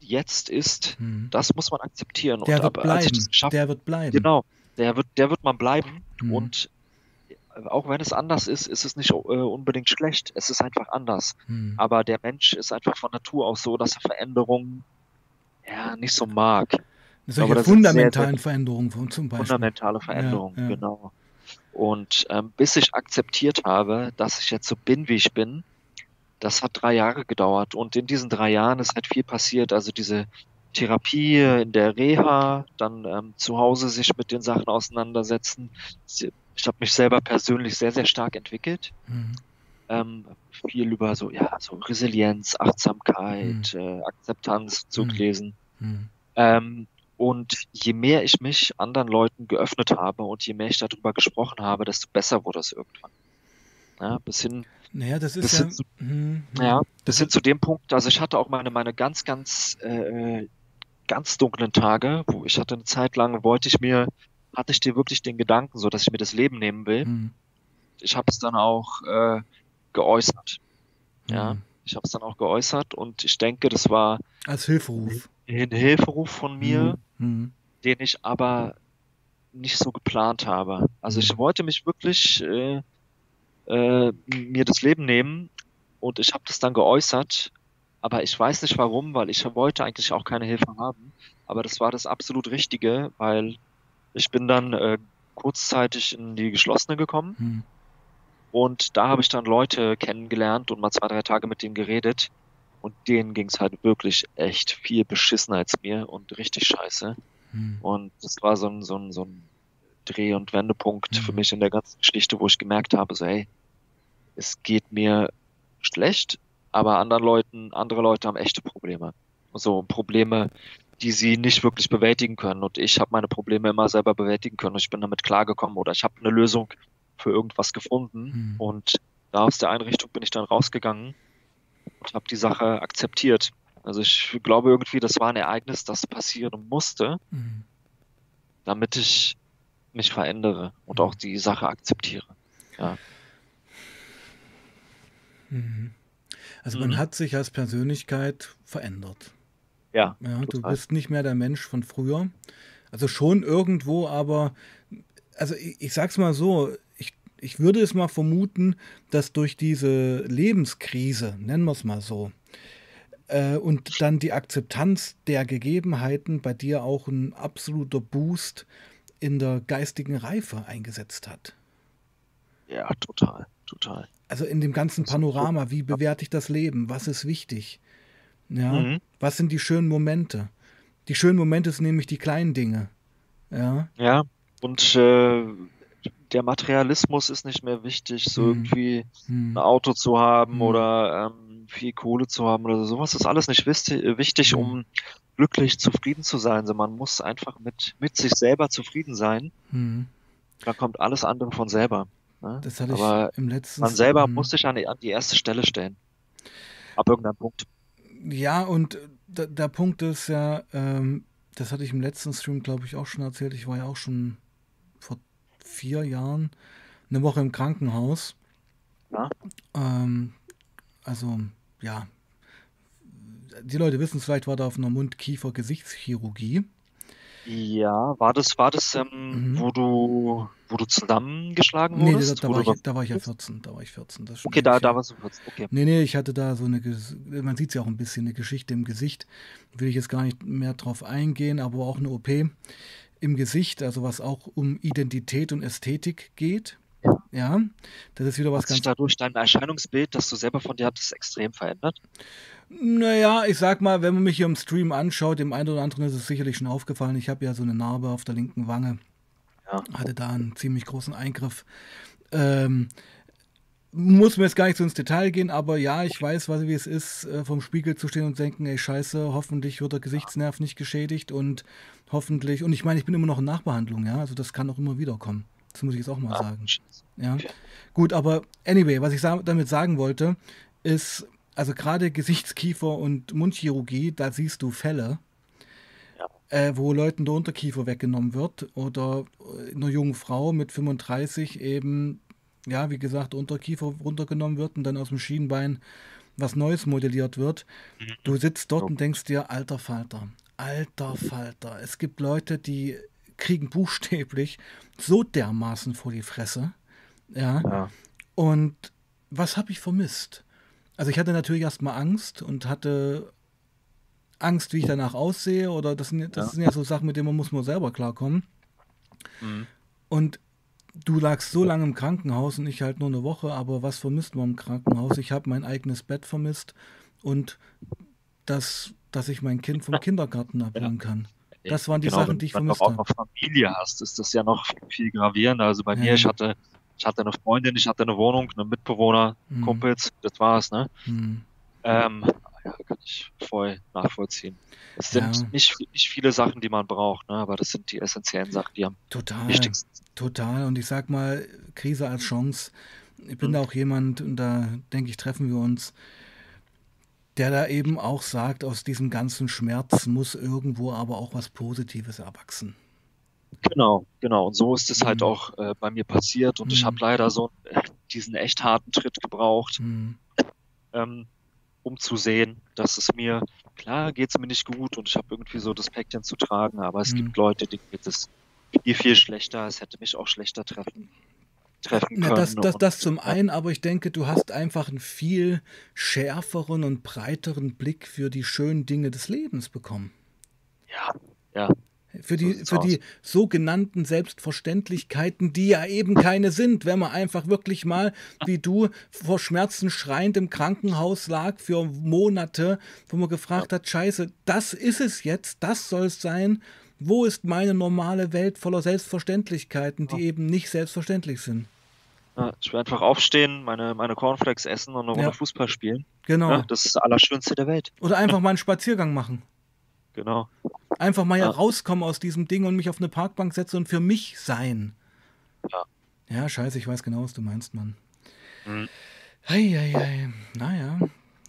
jetzt ist, mhm. das muss man akzeptieren. Der und wird bleiben. der wird bleiben. Genau, der wird, der wird man bleiben. Mhm. Und auch wenn es anders ist, ist es nicht äh, unbedingt schlecht. Es ist einfach anders. Mhm. Aber der Mensch ist einfach von Natur aus so, dass er Veränderungen ja nicht so mag. Solche fundamentalen sehr, sehr Veränderungen zum Beispiel. Fundamentale Veränderungen, ja, ja. genau. Und ähm, bis ich akzeptiert habe, dass ich jetzt so bin, wie ich bin, das hat drei Jahre gedauert. Und in diesen drei Jahren ist halt viel passiert. Also diese Therapie in der Reha, dann ähm, zu Hause sich mit den Sachen auseinandersetzen. Ich habe mich selber persönlich sehr, sehr stark entwickelt. Mhm. Ähm, viel über so, ja, so Resilienz, Achtsamkeit, mhm. äh, Akzeptanz zu mhm. lesen. Mhm. Ähm, und je mehr ich mich anderen Leuten geöffnet habe und je mehr ich darüber gesprochen habe, desto besser wurde es irgendwann. Ja, bis hin, naja, das ist bis ja, zu, hm, ja, bis hin zu dem Punkt, also ich hatte auch meine, meine ganz, ganz, äh, ganz dunklen Tage, wo ich hatte eine Zeit lang, wollte ich mir, hatte ich dir wirklich den Gedanken, so dass ich mir das Leben nehmen will. Hm. Ich habe es dann auch äh, geäußert. Ja, hm. ich habe es dann auch geäußert und ich denke, das war als Hilferuf. Ein Hilferuf von mir, mhm. den ich aber nicht so geplant habe. Also ich mhm. wollte mich wirklich äh, äh, mir das Leben nehmen und ich habe das dann geäußert, aber ich weiß nicht warum, weil ich wollte eigentlich auch keine Hilfe haben. Aber das war das absolut Richtige, weil ich bin dann äh, kurzzeitig in die geschlossene gekommen mhm. und da habe ich dann Leute kennengelernt und mal zwei, drei Tage mit denen geredet und denen ging es halt wirklich echt viel beschissener als mir und richtig scheiße. Mhm. Und das war so ein, so ein, so ein Dreh- und Wendepunkt mhm. für mich in der ganzen Geschichte, wo ich gemerkt habe, so, hey, es geht mir schlecht, aber anderen Leuten, andere Leute haben echte Probleme. So Probleme, die sie nicht wirklich bewältigen können. Und ich habe meine Probleme immer selber bewältigen können. Und ich bin damit klargekommen oder ich habe eine Lösung für irgendwas gefunden. Mhm. Und da aus der Einrichtung bin ich dann rausgegangen und habe die Sache akzeptiert. Also ich glaube irgendwie, das war ein Ereignis, das passieren musste, mhm. damit ich mich verändere und auch die Sache akzeptiere. Ja. Mhm. Also man mhm. hat sich als Persönlichkeit verändert. Ja. ja du bist nicht mehr der Mensch von früher. Also schon irgendwo, aber also ich, ich sag's mal so, ich, ich würde es mal vermuten, dass durch diese Lebenskrise, nennen wir es mal so, äh, und dann die Akzeptanz der Gegebenheiten bei dir auch ein absoluter Boost in der geistigen Reife eingesetzt hat. Ja, total, total. Also in dem ganzen Panorama, wie bewerte ich das Leben? Was ist wichtig? Ja, mhm. was sind die schönen Momente? Die schönen Momente sind nämlich die kleinen Dinge. Ja. Ja, und äh, der Materialismus ist nicht mehr wichtig, so mhm. irgendwie mhm. ein Auto zu haben mhm. oder ähm, viel Kohle zu haben oder sowas ist alles nicht wichtig, mhm. um glücklich, zufrieden zu sein. Also man muss einfach mit, mit sich selber zufrieden sein. Mhm. Da kommt alles andere von selber. Ne? Das hatte Aber ich im letzten Man selber muss sich an die, an die erste Stelle stellen. Ab irgendeinem Punkt. Ja, und der, der Punkt ist ja, ähm, das hatte ich im letzten Stream, glaube ich, auch schon erzählt. Ich war ja auch schon vor vier Jahren eine Woche im Krankenhaus. Ja. Ähm, also ja, die Leute wissen es vielleicht, war da auf einer Mund-Kiefer-Gesichtschirurgie. Ja, war das, war das, ähm, mhm. wo du, wo du zusammengeschlagen wurdest? Nee, da, da, war ich, da war ich ja 14, da war ich 14. okay, da, da warst du 14, okay. Nee, nee, ich hatte da so eine, man sieht es ja auch ein bisschen, eine Geschichte im Gesicht. Will ich jetzt gar nicht mehr drauf eingehen, aber auch eine OP im Gesicht, also was auch um Identität und Ästhetik geht. Ja, das ist wieder was Hat ganz. Sich dadurch dein Erscheinungsbild, das du selber von dir hattest, extrem verändert? Naja, ich sag mal, wenn man mich hier im Stream anschaut, dem einen oder anderen ist es sicherlich schon aufgefallen. Ich habe ja so eine Narbe auf der linken Wange. Ja. Hatte da einen ziemlich großen Eingriff. Ähm, muss mir jetzt gar nicht so ins Detail gehen, aber ja, ich weiß, was, wie es ist, äh, vom Spiegel zu stehen und denken, ey, scheiße, hoffentlich wird der Gesichtsnerv nicht geschädigt und hoffentlich, und ich meine, ich bin immer noch in Nachbehandlung, ja, also das kann auch immer wieder kommen. Das muss ich jetzt auch mal sagen. Ja. Gut, aber anyway, was ich sa damit sagen wollte, ist, also gerade Gesichtskiefer und Mundchirurgie, da siehst du Fälle, ja. äh, wo Leuten der Unterkiefer weggenommen wird oder einer jungen Frau mit 35 eben, ja, wie gesagt, Unterkiefer runtergenommen wird und dann aus dem Schienbein was Neues modelliert wird. Mhm. Du sitzt dort und denkst dir, alter Falter, alter Falter. Es gibt Leute, die kriegen buchstäblich so dermaßen vor die Fresse. Ja. ja. Und was habe ich vermisst? Also ich hatte natürlich erstmal Angst und hatte Angst, wie ich danach aussehe, oder das sind, das ja. sind ja so Sachen, mit denen man muss man selber klarkommen. Mhm. Und du lagst so lange im Krankenhaus und ich halt nur eine Woche, aber was vermisst man im Krankenhaus? Ich habe mein eigenes Bett vermisst und das, dass ich mein Kind vom Kindergarten abholen kann. Das waren die genau, Sachen, die ich vermisst habe. Wenn du auch noch Familie hast, ist das ja noch viel gravierender. Also bei ja. mir, ich hatte, ich hatte eine Freundin, ich hatte eine Wohnung, einen Mitbewohner, mhm. Kumpels, das war's, ne? Mhm. Ähm, ja, kann ich voll nachvollziehen. Es sind ja. nicht, nicht viele Sachen, die man braucht, ne? aber das sind die essentiellen Sachen, die am total, wichtigsten sind. Total. Und ich sag mal, Krise als Chance. Ich bin mhm. da auch jemand, und da denke ich, treffen wir uns, der da eben auch sagt, aus diesem ganzen Schmerz muss irgendwo aber auch was Positives erwachsen. Genau, genau. Und so ist es halt mhm. halt auch äh, bei mir passiert. Und mhm. ich habe leider so äh, diesen echt harten Tritt gebraucht, mhm. ähm, um zu sehen, dass es mir, klar geht es mir nicht gut und ich habe irgendwie so das Päckchen zu tragen, aber es gibt mhm. Leute, denen geht es viel, viel schlechter. Es hätte mich auch schlechter treffen treffen können. das, das, das zum einen, aber ich denke, du hast einfach einen viel schärferen und breiteren Blick für die schönen Dinge des Lebens bekommen. Ja, ja. Für die, für die sogenannten Selbstverständlichkeiten, die ja eben keine sind, wenn man einfach wirklich mal, wie du, vor Schmerzen schreiend im Krankenhaus lag für Monate, wo man gefragt hat, scheiße, das ist es jetzt, das soll es sein. Wo ist meine normale Welt voller Selbstverständlichkeiten, die eben nicht selbstverständlich sind? Ja, ich will einfach aufstehen, meine, meine Cornflakes essen und eine Runde ja. Fußball spielen. Genau. Ja, das ist das Allerschönste der Welt. Oder einfach mal einen Spaziergang machen. Genau. Einfach mal ja. rauskommen aus diesem Ding und mich auf eine Parkbank setzen und für mich sein. Ja. Ja, scheiße, ich weiß genau, was du meinst, Mann. Mhm. Hei, Naja.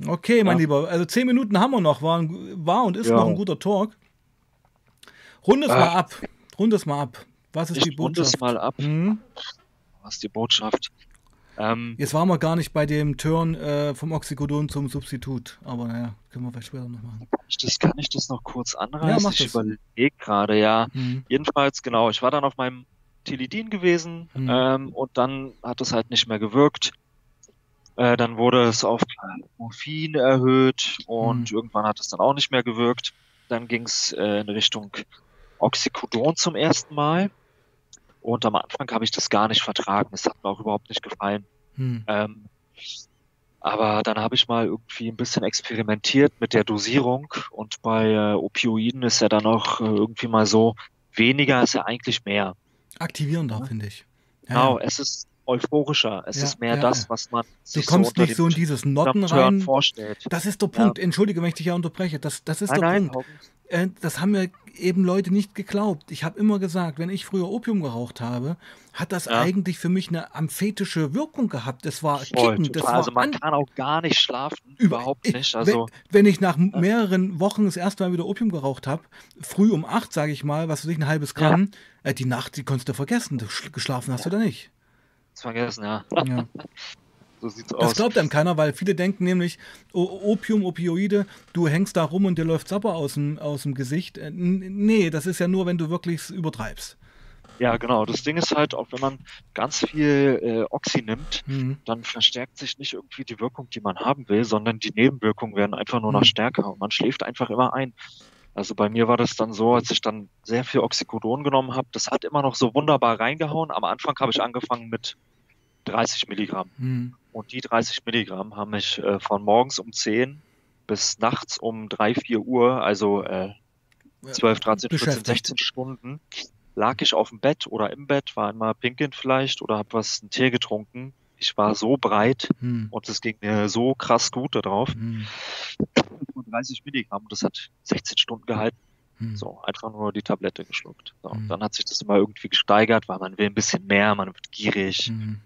Okay, mein ja. Lieber. Also zehn Minuten haben wir noch. War, war und ist ja. noch ein guter Talk. Rund es mal ab. Rund es mal ab. Was ist die Botschaft? Rund es mal ab. Mhm was die Botschaft. Ähm, Jetzt waren wir gar nicht bei dem Turn äh, vom Oxycodon zum Substitut, aber naja, können wir vielleicht später noch machen. Das kann ich das noch kurz anreißen? Ja, ich überlege gerade, ja. Mhm. Jedenfalls, genau, ich war dann auf meinem Tilidin gewesen mhm. ähm, und dann hat es halt nicht mehr gewirkt. Äh, dann wurde es auf Morphin erhöht und mhm. irgendwann hat es dann auch nicht mehr gewirkt. Dann ging es äh, in Richtung Oxycodon zum ersten Mal. Und am Anfang habe ich das gar nicht vertragen. Es hat mir auch überhaupt nicht gefallen. Hm. Ähm, aber dann habe ich mal irgendwie ein bisschen experimentiert mit der Dosierung und bei äh, Opioiden ist ja dann auch äh, irgendwie mal so, weniger ist ja eigentlich mehr. Aktivierender, ja? finde ich. Ja, genau, es ist euphorischer. Es ja, ist mehr das, was man sich Du kommst so nicht so in dieses Notten rein. Vorstellt. Das ist der Punkt. Entschuldige, wenn ich dich ja unterbreche. Das, das ist nein, der nein, Punkt. Äh, das haben mir eben Leute nicht geglaubt. Ich habe immer gesagt, wenn ich früher Opium geraucht habe, hat das ja. eigentlich für mich eine amphetische Wirkung gehabt. Das war kickend. Das war also man kann auch gar nicht schlafen, überhaupt nicht. Also, wenn, wenn ich nach mehreren Wochen das erste Mal wieder Opium geraucht habe, früh um acht, sage ich mal, was weiß ich, ein halbes Gramm, ja. äh, die Nacht, die konntest du vergessen. Geschlafen hast ja. du da nicht. Das vergessen, ja. ja. <laughs> So sieht's aus. Das glaubt einem keiner, weil viele denken nämlich, Opium, Opioide, du hängst da rum und dir läuft Sapper aus dem, aus dem Gesicht. Äh, nee, das ist ja nur, wenn du wirklich übertreibst. Ja, genau. Das Ding ist halt, auch wenn man ganz viel äh, Oxy nimmt, mhm. dann verstärkt sich nicht irgendwie die Wirkung, die man haben will, sondern die Nebenwirkungen werden einfach nur noch mhm. stärker und man schläft einfach immer ein. Also bei mir war das dann so, als ich dann sehr viel Oxycodon genommen habe, das hat immer noch so wunderbar reingehauen. Am Anfang habe ich angefangen mit 30 Milligramm. Mhm. Und die 30 Milligramm haben mich äh, von morgens um 10 bis nachts um 3, 4 Uhr, also äh, 12, 13, 14, 16 Stunden, lag ich auf dem Bett oder im Bett, war einmal pinkeln vielleicht oder habe was, einen Tee getrunken. Ich war so breit hm. und es ging mir so krass gut darauf. Hm. 30 Milligramm, das hat 16 Stunden gehalten. Hm. So, einfach nur die Tablette geschluckt. So, hm. Dann hat sich das immer irgendwie gesteigert, weil man will ein bisschen mehr, man wird gierig. Hm.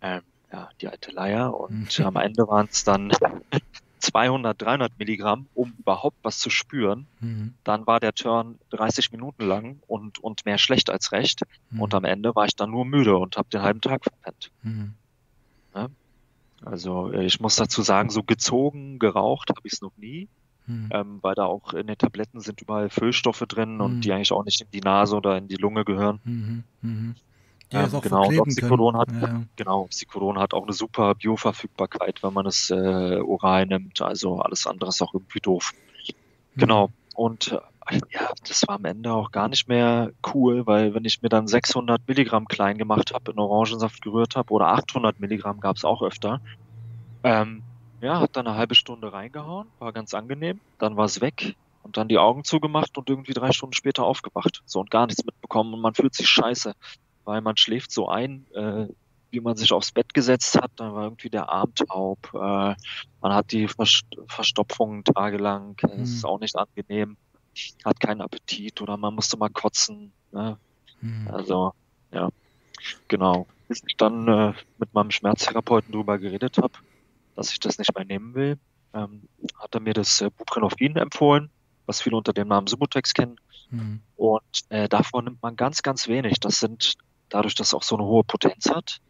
Ähm, ja, die alte Leier. Und mhm. am Ende waren es dann <laughs> 200, 300 Milligramm, um überhaupt was zu spüren. Mhm. Dann war der Turn 30 Minuten lang und, und mehr schlecht als recht. Mhm. Und am Ende war ich dann nur müde und habe den halben Tag verpennt. Mhm. Ja? Also äh, ich muss dazu sagen, so gezogen, geraucht habe ich es noch nie. Mhm. Ähm, weil da auch in den Tabletten sind überall Füllstoffe drin und mhm. die eigentlich auch nicht in die Nase oder in die Lunge gehören. Mhm. Ja, ähm, genau, und Oxycodon hat, ja. genau, Oxycodon hat auch eine super Bioverfügbarkeit, wenn man es äh, oral nimmt. Also alles andere ist auch irgendwie doof. Genau. Und äh, ja, das war am Ende auch gar nicht mehr cool, weil wenn ich mir dann 600 Milligramm klein gemacht habe, in Orangensaft gerührt habe oder 800 Milligramm gab es auch öfter, ähm, ja, hat dann eine halbe Stunde reingehauen, war ganz angenehm, dann war es weg und dann die Augen zugemacht und irgendwie drei Stunden später aufgewacht. So und gar nichts mitbekommen und man fühlt sich scheiße, weil man schläft so ein, äh, wie man sich aufs Bett gesetzt hat, dann war irgendwie der Arm taub, äh, man hat die Verstopfung tagelang, mhm. ist auch nicht angenehm, hat keinen Appetit oder man musste mal kotzen. Ne? Mhm. Also, ja, genau. Bis ich dann äh, mit meinem Schmerztherapeuten drüber geredet habe, dass ich das nicht mehr nehmen will, ähm, hat er mir das äh, Buprenorphin empfohlen, was viele unter dem Namen Subutex kennen. Mhm. Und äh, davon nimmt man ganz, ganz wenig. Das sind dadurch, dass es auch so eine hohe Potenz hat.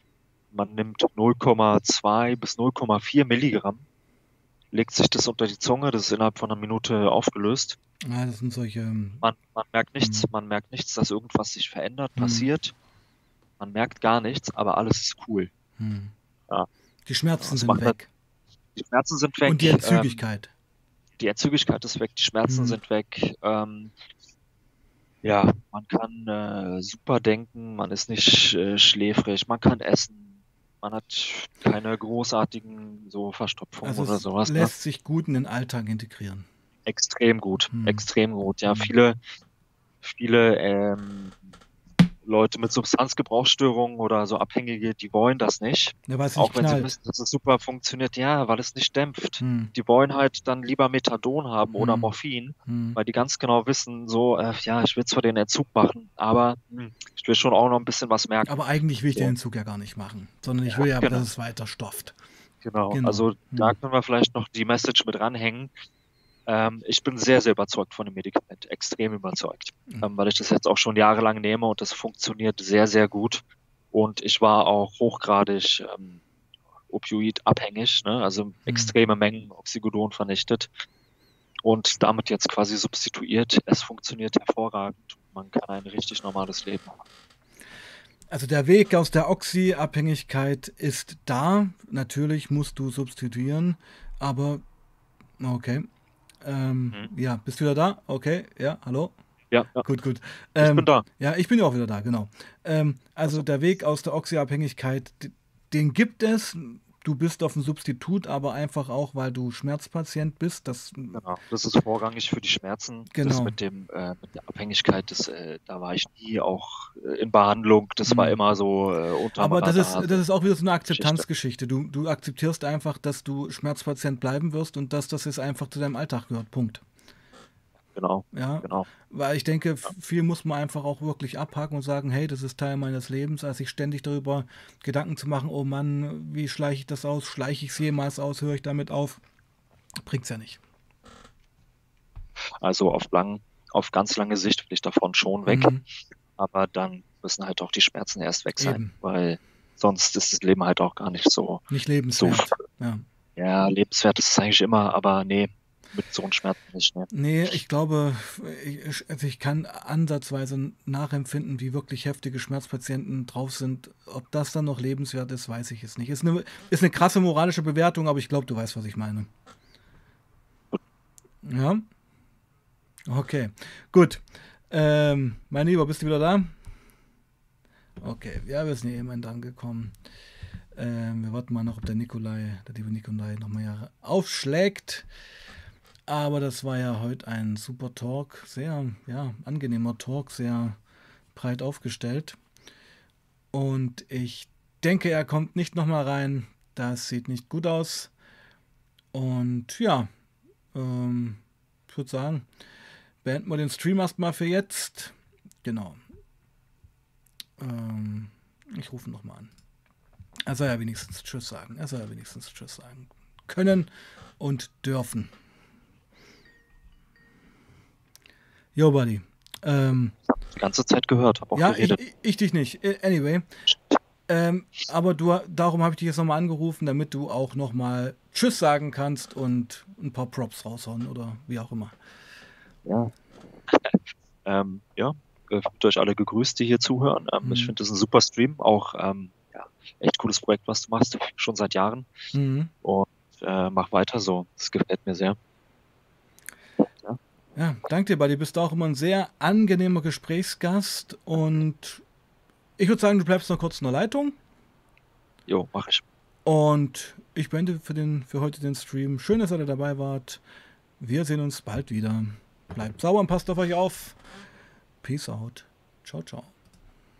Man nimmt 0,2 bis 0,4 Milligramm, legt sich das unter die Zunge, das ist innerhalb von einer Minute aufgelöst. Ja, das sind solche. Ähm, man, man merkt nichts, mhm. man merkt nichts, dass irgendwas sich verändert, mhm. passiert. Man merkt gar nichts, aber alles ist cool. Mhm. Ja. Die Schmerzen sind weg. Die Schmerzen sind weg. Und die Entzügigkeit. Ähm, die Entzügigkeit ist weg, die Schmerzen mhm. sind weg. Ähm, ja, man kann äh, super denken, man ist nicht äh, schläfrig, man kann essen, man hat keine großartigen so Verstopfungen also oder sowas. Ne? Lässt ne? sich gut in den Alltag integrieren. Extrem gut, hm. extrem gut. Ja, hm. viele, viele ähm, Leute mit Substanzgebrauchsstörungen oder so Abhängige, die wollen das nicht. Ja, weil auch wenn knallt. sie wissen, dass es super funktioniert, ja, weil es nicht dämpft. Hm. Die wollen halt dann lieber Methadon haben hm. oder Morphin, hm. weil die ganz genau wissen, so, äh, ja, ich will zwar den Entzug machen, aber hm, ich will schon auch noch ein bisschen was merken. Aber eigentlich will ich so. den Entzug ja gar nicht machen, sondern ich will ja, genau. dass es weiter stofft. Genau. genau. also da hm. können wir vielleicht noch die Message mit ranhängen. Ähm, ich bin sehr, sehr überzeugt von dem Medikament, extrem überzeugt, mhm. ähm, weil ich das jetzt auch schon jahrelang nehme und das funktioniert sehr, sehr gut. Und ich war auch hochgradig ähm, opioidabhängig, ne? also mhm. extreme Mengen Oxycodon vernichtet und damit jetzt quasi substituiert. Es funktioniert hervorragend. Man kann ein richtig normales Leben haben. Also der Weg aus der Oxy-Abhängigkeit ist da. Natürlich musst du substituieren, aber okay. Ähm, mhm. Ja, bist du wieder da? Okay, ja, hallo? Ja, ja. Gut, gut. Ähm, ich bin ähm, da. Ja, ich bin ja auch wieder da, genau. Ähm, also der Weg aus der Oxyabhängigkeit, den gibt es. Du bist auf dem Substitut, aber einfach auch, weil du Schmerzpatient bist. Das, genau, das ist vorrangig für die Schmerzen. Genau. Das mit, dem, äh, mit der Abhängigkeit, das, äh, da war ich nie auch äh, in Behandlung. Das mhm. war immer so äh, unter Aber das ist, das ist auch wieder so eine Akzeptanzgeschichte. Du, du akzeptierst einfach, dass du Schmerzpatient bleiben wirst und dass das jetzt einfach zu deinem Alltag gehört. Punkt genau. Ja, genau. Weil ich denke, viel muss man einfach auch wirklich abhaken und sagen, hey, das ist Teil meines Lebens, als sich ständig darüber Gedanken zu machen, oh Mann, wie schleiche ich das aus? Schleiche ich es jemals aus? Höre ich damit auf? Bringt es ja nicht. Also auf lang, auf ganz lange Sicht will ich davon schon weg. Mhm. Aber dann müssen halt auch die Schmerzen erst weg sein, Eben. weil sonst ist das Leben halt auch gar nicht so. Nicht lebenswert. So, ja. ja, lebenswert ist es eigentlich immer, aber nee, mit Schmerz nicht. Ne? Nee, ich glaube, ich, also ich kann ansatzweise nachempfinden, wie wirklich heftige Schmerzpatienten drauf sind. Ob das dann noch lebenswert ist, weiß ich es nicht. Ist eine, ist eine krasse moralische Bewertung, aber ich glaube, du weißt, was ich meine. Ja? Okay, gut. Ähm, mein Lieber, bist du wieder da? Okay, ja, wir sind hier eben angekommen. Ähm, wir warten mal noch, ob der Nikolai, der liebe Nikolai, nochmal aufschlägt. Aber das war ja heute ein super Talk, sehr ja, angenehmer Talk, sehr breit aufgestellt. Und ich denke, er kommt nicht nochmal rein. Das sieht nicht gut aus. Und ja, ähm, ich würde sagen, beenden wir den Stream erstmal für jetzt. Genau. Ähm, ich rufe nochmal an. Er soll ja wenigstens Tschüss sagen. Er soll ja wenigstens Tschüss sagen. Können und dürfen. Jo, Buddy. Ähm, die ganze Zeit gehört, habe auch ja, geredet. Ich, ich, dich nicht. Äh, anyway. Ähm, aber du, darum habe ich dich jetzt nochmal angerufen, damit du auch nochmal Tschüss sagen kannst und ein paar Props raushauen oder wie auch immer. Ja. <laughs> ähm, ja, fühlt euch alle gegrüßt, die hier zuhören. Ähm, mhm. Ich finde das ein super Stream, auch ähm, ja, echt cooles Projekt, was du machst, schon seit Jahren. Mhm. Und äh, mach weiter so. Das gefällt mir sehr. Ja, danke dir, Buddy. Du bist auch immer ein sehr angenehmer Gesprächsgast und ich würde sagen, du bleibst noch kurz in der Leitung. Jo, mach ich. Und ich beende für, den, für heute den Stream. Schön, dass ihr dabei wart. Wir sehen uns bald wieder. Bleibt sauber und passt auf euch auf. Peace out. Ciao, ciao.